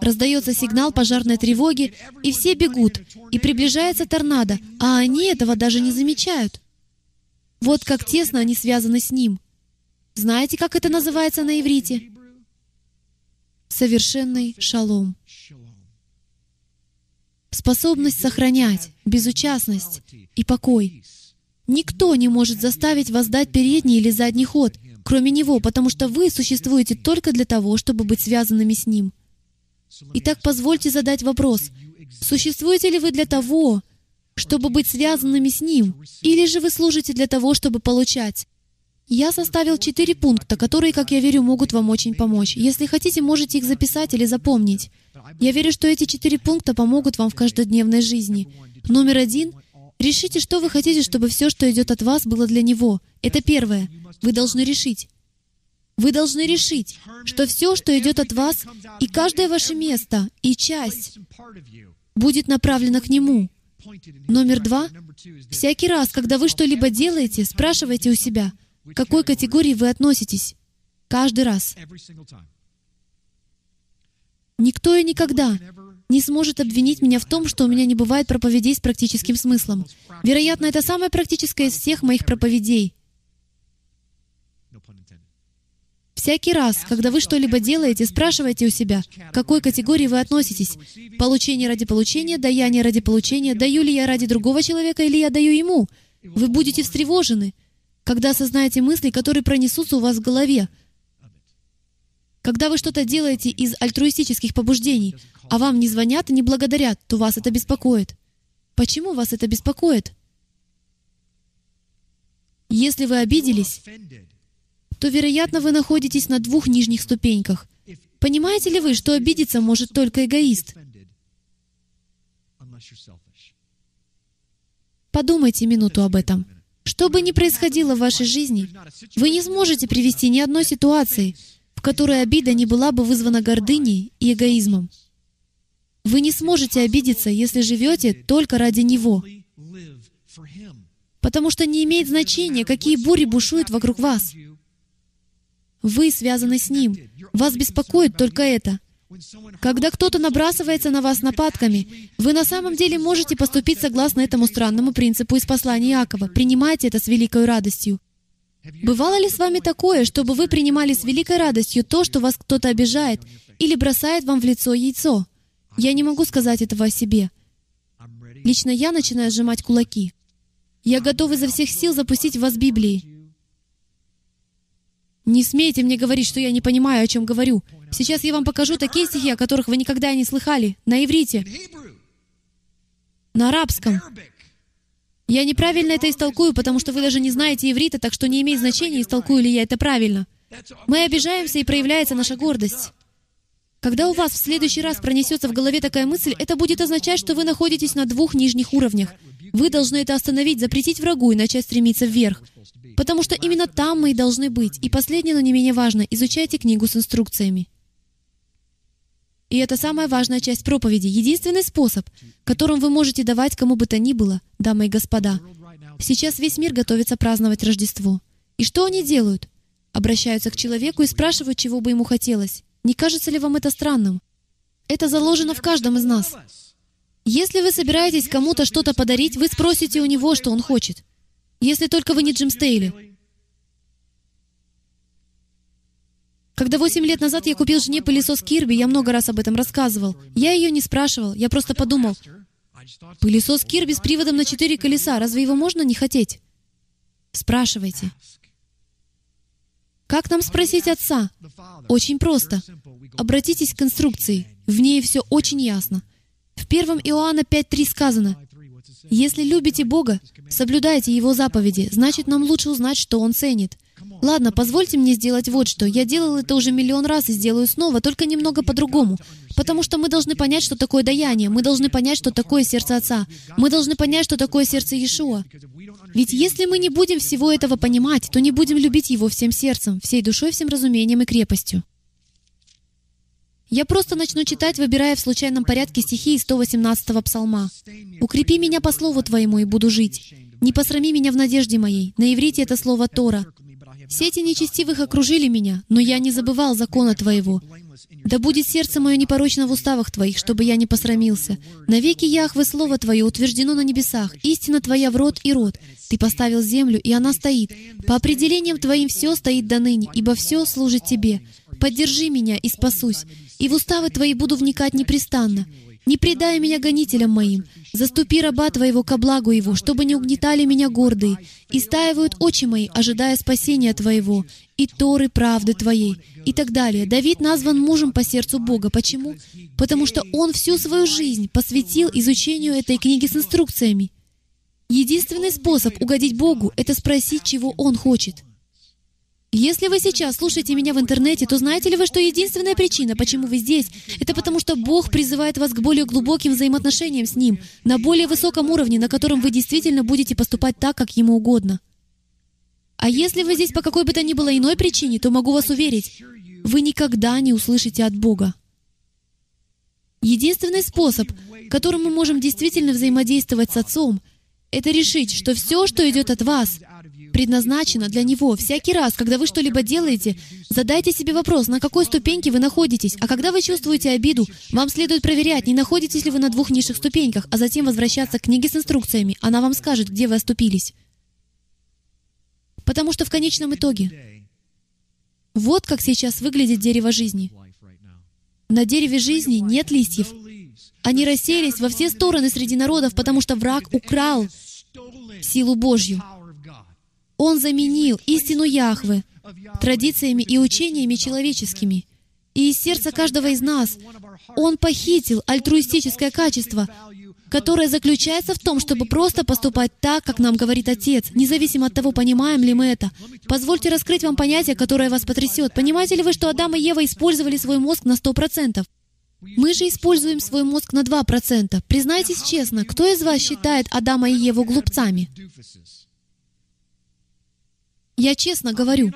Раздается сигнал пожарной тревоги, и все бегут, и приближается торнадо, а они этого даже не замечают. Вот как тесно они связаны с ним. Знаете, как это называется на иврите? Совершенный шалом. Способность сохранять, безучастность и покой. Никто не может заставить вас дать передний или задний ход, кроме Него, потому что вы существуете только для того, чтобы быть связанными с Ним. Итак, позвольте задать вопрос. Существуете ли вы для того, чтобы быть связанными с Ним, или же вы служите для того, чтобы получать? Я составил четыре пункта, которые, как я верю, могут вам очень помочь. Если хотите, можете их записать или запомнить. Я верю, что эти четыре пункта помогут вам в каждодневной жизни. Номер один — решите, что вы хотите, чтобы все, что идет от вас, было для Него. Это первое. Вы должны решить. Вы должны решить, что все, что идет от вас, и каждое ваше место, и часть, будет направлено к Нему. Номер два. Всякий раз, когда вы что-либо делаете, спрашивайте у себя — к какой категории вы относитесь? Каждый раз. Никто и никогда не сможет обвинить меня в том, что у меня не бывает проповедей с практическим смыслом. Вероятно, это самая практическая из всех моих проповедей. Всякий раз, когда вы что-либо делаете, спрашивайте у себя, к какой категории вы относитесь. Получение ради получения, даяние ради получения, даю ли я ради другого человека или я даю ему. Вы будете встревожены когда осознаете мысли, которые пронесутся у вас в голове. Когда вы что-то делаете из альтруистических побуждений, а вам не звонят и не благодарят, то вас это беспокоит. Почему вас это беспокоит? Если вы обиделись, то, вероятно, вы находитесь на двух нижних ступеньках. Понимаете ли вы, что обидеться может только эгоист? Подумайте минуту об этом. Что бы ни происходило в вашей жизни, вы не сможете привести ни одной ситуации, в которой обида не была бы вызвана гордыней и эгоизмом. Вы не сможете обидеться, если живете только ради Него. Потому что не имеет значения, какие бури бушуют вокруг вас. Вы связаны с Ним. Вас беспокоит только это. Когда кто-то набрасывается на вас нападками, вы на самом деле можете поступить согласно этому странному принципу из послания Иакова. Принимайте это с великой радостью. Бывало ли с вами такое, чтобы вы принимали с великой радостью то, что вас кто-то обижает или бросает вам в лицо яйцо? Я не могу сказать этого о себе. Лично я начинаю сжимать кулаки. Я готов изо всех сил запустить в вас Библии. Не смейте мне говорить, что я не понимаю, о чем говорю. Сейчас я вам покажу такие стихи, о которых вы никогда не слыхали, на иврите, на арабском. Я неправильно это истолкую, потому что вы даже не знаете иврита, так что не имеет значения, истолкую ли я это правильно. Мы обижаемся, и проявляется наша гордость. Когда у вас в следующий раз пронесется в голове такая мысль, это будет означать, что вы находитесь на двух нижних уровнях. Вы должны это остановить, запретить врагу и начать стремиться вверх. Потому что именно там мы и должны быть. И последнее, но не менее важно, изучайте книгу с инструкциями. И это самая важная часть проповеди, единственный способ, которым вы можете давать кому бы то ни было, дамы и господа. Сейчас весь мир готовится праздновать Рождество. И что они делают? Обращаются к человеку и спрашивают, чего бы ему хотелось. Не кажется ли вам это странным? Это заложено в каждом из нас. Если вы собираетесь кому-то что-то подарить, вы спросите у него, что он хочет. Если только вы не Джим Стейли. Когда восемь лет назад я купил жене пылесос Кирби, я много раз об этом рассказывал. Я ее не спрашивал, я просто подумал, пылесос Кирби с приводом на четыре колеса, разве его можно не хотеть? Спрашивайте. Как нам спросить отца? Очень просто. Обратитесь к инструкции. В ней все очень ясно. В 1 Иоанна 5.3 сказано, «Если любите Бога, соблюдайте Его заповеди, значит, нам лучше узнать, что Он ценит. Ладно, позвольте мне сделать вот что. Я делал это уже миллион раз и сделаю снова, только немного по-другому. Потому что мы должны понять, что такое даяние. Мы должны понять, что такое сердце Отца. Мы должны понять, что такое сердце Иешуа. Ведь если мы не будем всего этого понимать, то не будем любить Его всем сердцем, всей душой, всем разумением и крепостью. Я просто начну читать, выбирая в случайном порядке стихи из 118-го псалма. «Укрепи меня по слову Твоему, и буду жить. Не посрами меня в надежде моей». На иврите это слово «Тора». Сети нечестивых окружили меня, но я не забывал закона Твоего. Да будет сердце мое непорочно в уставах Твоих, чтобы я не посрамился. Навеки Яхве Слово Твое утверждено на небесах, истина Твоя в род и род. Ты поставил землю, и она стоит. По определениям Твоим все стоит до ныне, ибо все служит Тебе. Поддержи меня и спасусь, и в уставы Твои буду вникать непрестанно. Не предай меня гонителям моим. Заступи раба Твоего ко благу его, чтобы не угнетали меня гордые. И стаивают очи мои, ожидая спасения Твоего, и Торы правды Твоей, и так далее. Давид назван мужем по сердцу Бога. Почему? Потому что он всю свою жизнь посвятил изучению этой книги с инструкциями. Единственный способ угодить Богу — это спросить, чего Он хочет. Если вы сейчас слушаете меня в интернете, то знаете ли вы, что единственная причина, почему вы здесь, это потому что Бог призывает вас к более глубоким взаимоотношениям с Ним, на более высоком уровне, на котором вы действительно будете поступать так, как Ему угодно. А если вы здесь по какой бы то ни было иной причине, то могу вас уверить, вы никогда не услышите от Бога. Единственный способ, которым мы можем действительно взаимодействовать с Отцом, это решить, что все, что идет от вас, предназначено для Него. Всякий раз, когда вы что-либо делаете, задайте себе вопрос, на какой ступеньке вы находитесь. А когда вы чувствуете обиду, вам следует проверять, не находитесь ли вы на двух низших ступеньках, а затем возвращаться к книге с инструкциями. Она вам скажет, где вы оступились. Потому что в конечном итоге, вот как сейчас выглядит дерево жизни. На дереве жизни нет листьев. Они рассеялись во все стороны среди народов, потому что враг украл силу Божью. Он заменил истину Яхвы традициями и учениями человеческими. И из сердца каждого из нас Он похитил альтруистическое качество, которое заключается в том, чтобы просто поступать так, как нам говорит Отец, независимо от того, понимаем ли мы это. Позвольте раскрыть вам понятие, которое вас потрясет. Понимаете ли вы, что Адам и Ева использовали свой мозг на 100%? Мы же используем свой мозг на 2%. Признайтесь честно, кто из вас считает Адама и Еву глупцами? Я честно говорю.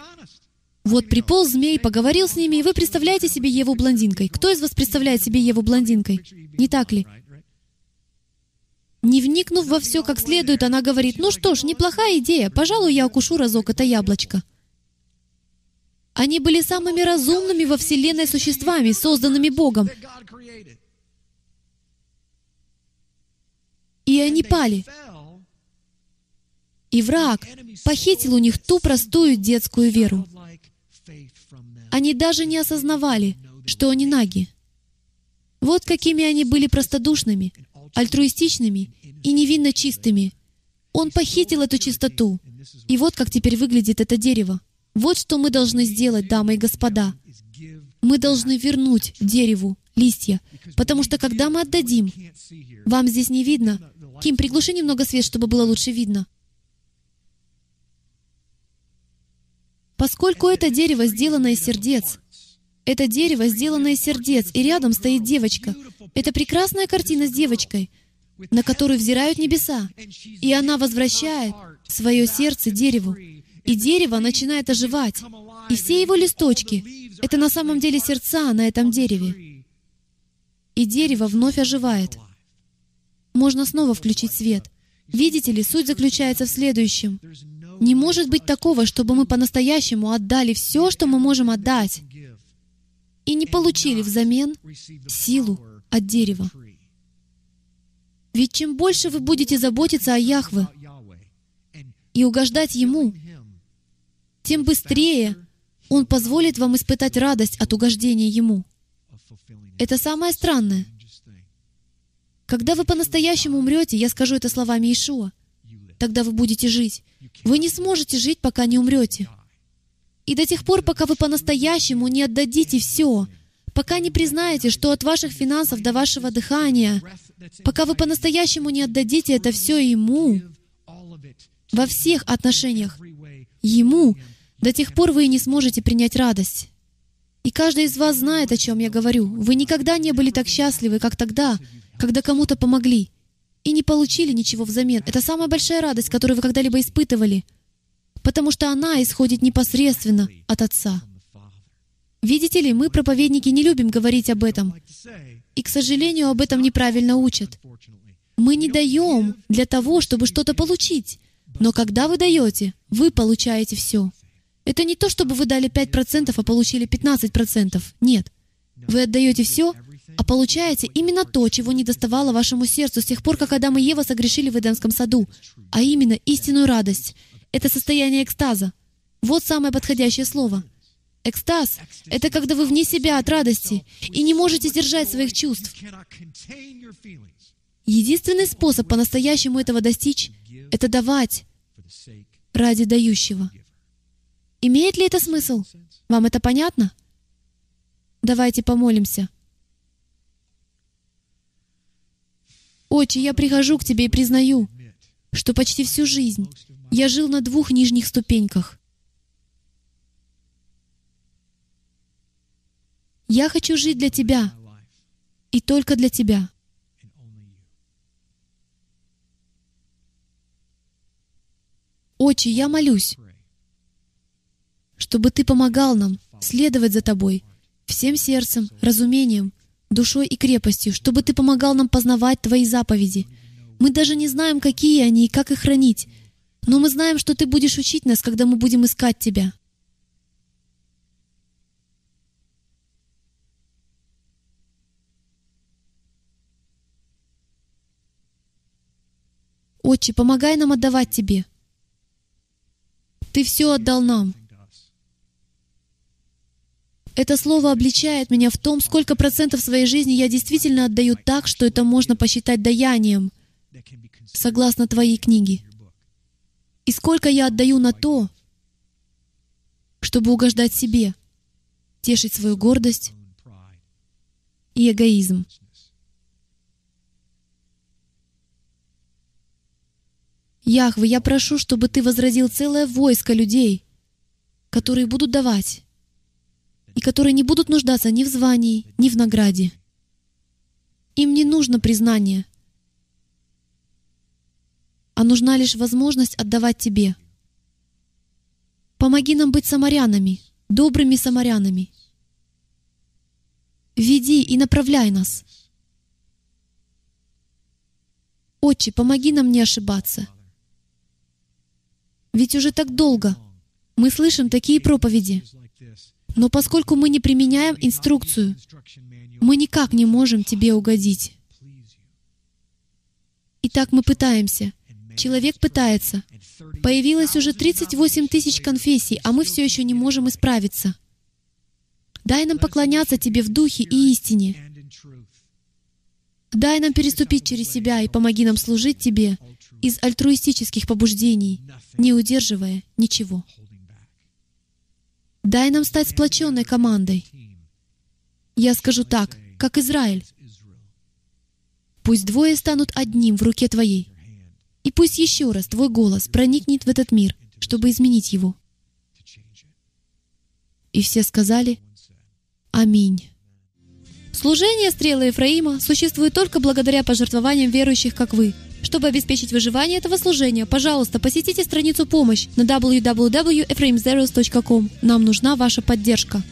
Вот приполз змей, поговорил с ними, и вы представляете себе Еву блондинкой. Кто из вас представляет себе Еву блондинкой? Не так ли? Не вникнув во все как следует, она говорит, ну что ж, неплохая идея, пожалуй, я укушу разок это яблочко. Они были самыми разумными во Вселенной существами, созданными Богом. И они пали. И враг похитил у них ту простую детскую веру. Они даже не осознавали, что они наги. Вот какими они были простодушными, альтруистичными и невинно чистыми. Он похитил эту чистоту. И вот как теперь выглядит это дерево. Вот что мы должны сделать, дамы и господа. Мы должны вернуть дереву листья, потому что когда мы отдадим, вам здесь не видно. Ким, приглуши немного свет, чтобы было лучше видно. Поскольку это дерево сделано из сердец, это дерево сделано из сердец, и рядом стоит девочка. Это прекрасная картина с девочкой, на которую взирают небеса. И она возвращает свое сердце дереву. И дерево начинает оживать. И все его листочки — это на самом деле сердца на этом дереве. И дерево вновь оживает. Можно снова включить свет. Видите ли, суть заключается в следующем. Не может быть такого, чтобы мы по-настоящему отдали все, что мы можем отдать, и не получили взамен силу от дерева. Ведь чем больше вы будете заботиться о Яхве и угождать Ему, тем быстрее Он позволит вам испытать радость от угождения Ему. Это самое странное. Когда вы по-настоящему умрете, я скажу это словами Ишуа, тогда вы будете жить. Вы не сможете жить, пока не умрете. И до тех пор, пока вы по-настоящему не отдадите все, пока не признаете, что от ваших финансов до вашего дыхания, пока вы по-настоящему не отдадите это все Ему, во всех отношениях, Ему, До тех пор вы и не сможете принять радость. И каждый из вас знает, о чем я говорю. Вы никогда не были так счастливы, как тогда, когда кому-то помогли и не получили ничего взамен. Это самая большая радость, которую вы когда-либо испытывали, потому что она исходит непосредственно от Отца. Видите ли, мы, проповедники, не любим говорить об этом. И, к сожалению, об этом неправильно учат. Мы не даем для того, чтобы что-то получить. Но когда вы даете, вы получаете все. Это не то, чтобы вы дали 5%, а получили 15%. Нет. Вы отдаете все, а получаете именно то, чего не доставало вашему сердцу с тех пор, как Адам и Ева согрешили в Эдемском саду, а именно истинную радость. Это состояние экстаза. Вот самое подходящее слово. Экстаз — это когда вы вне себя от радости и не можете сдержать своих чувств. Единственный способ по-настоящему этого достичь — это давать ради дающего. Имеет ли это смысл? Вам это понятно? Давайте помолимся. Отче, я прихожу к Тебе и признаю, что почти всю жизнь я жил на двух нижних ступеньках. Я хочу жить для Тебя и только для Тебя. Отче, я молюсь, чтобы Ты помогал нам следовать за Тобой всем сердцем, разумением, душой и крепостью, чтобы Ты помогал нам познавать Твои заповеди. Мы даже не знаем, какие они и как их хранить, но мы знаем, что Ты будешь учить нас, когда мы будем искать Тебя. Отче, помогай нам отдавать Тебе. Ты все отдал нам. Это слово обличает меня в том, сколько процентов своей жизни я действительно отдаю так, что это можно посчитать даянием, согласно Твоей книге. И сколько я отдаю на то, чтобы угождать себе, тешить свою гордость и эгоизм. Яхве, я прошу, чтобы Ты возразил целое войско людей, которые будут давать, и которые не будут нуждаться ни в звании, ни в награде. Им не нужно признание, а нужна лишь возможность отдавать Тебе. Помоги нам быть самарянами, добрыми самарянами. Веди и направляй нас. Отче, помоги нам не ошибаться. Ведь уже так долго мы слышим такие проповеди, но поскольку мы не применяем инструкцию, мы никак не можем Тебе угодить. Итак, мы пытаемся. Человек пытается. Появилось уже 38 тысяч конфессий, а мы все еще не можем исправиться. Дай нам поклоняться Тебе в духе и истине. Дай нам переступить через себя и помоги нам служить Тебе из альтруистических побуждений, не удерживая ничего. Дай нам стать сплоченной командой. Я скажу так, как Израиль. Пусть двое станут одним в руке Твоей. И пусть еще раз Твой голос проникнет в этот мир, чтобы изменить его. И все сказали «Аминь». Служение стрелы Ефраима существует только благодаря пожертвованиям верующих, как вы. Чтобы обеспечить выживание этого служения, пожалуйста, посетите страницу «Помощь» на www.ephraimzeros.com. Нам нужна ваша поддержка.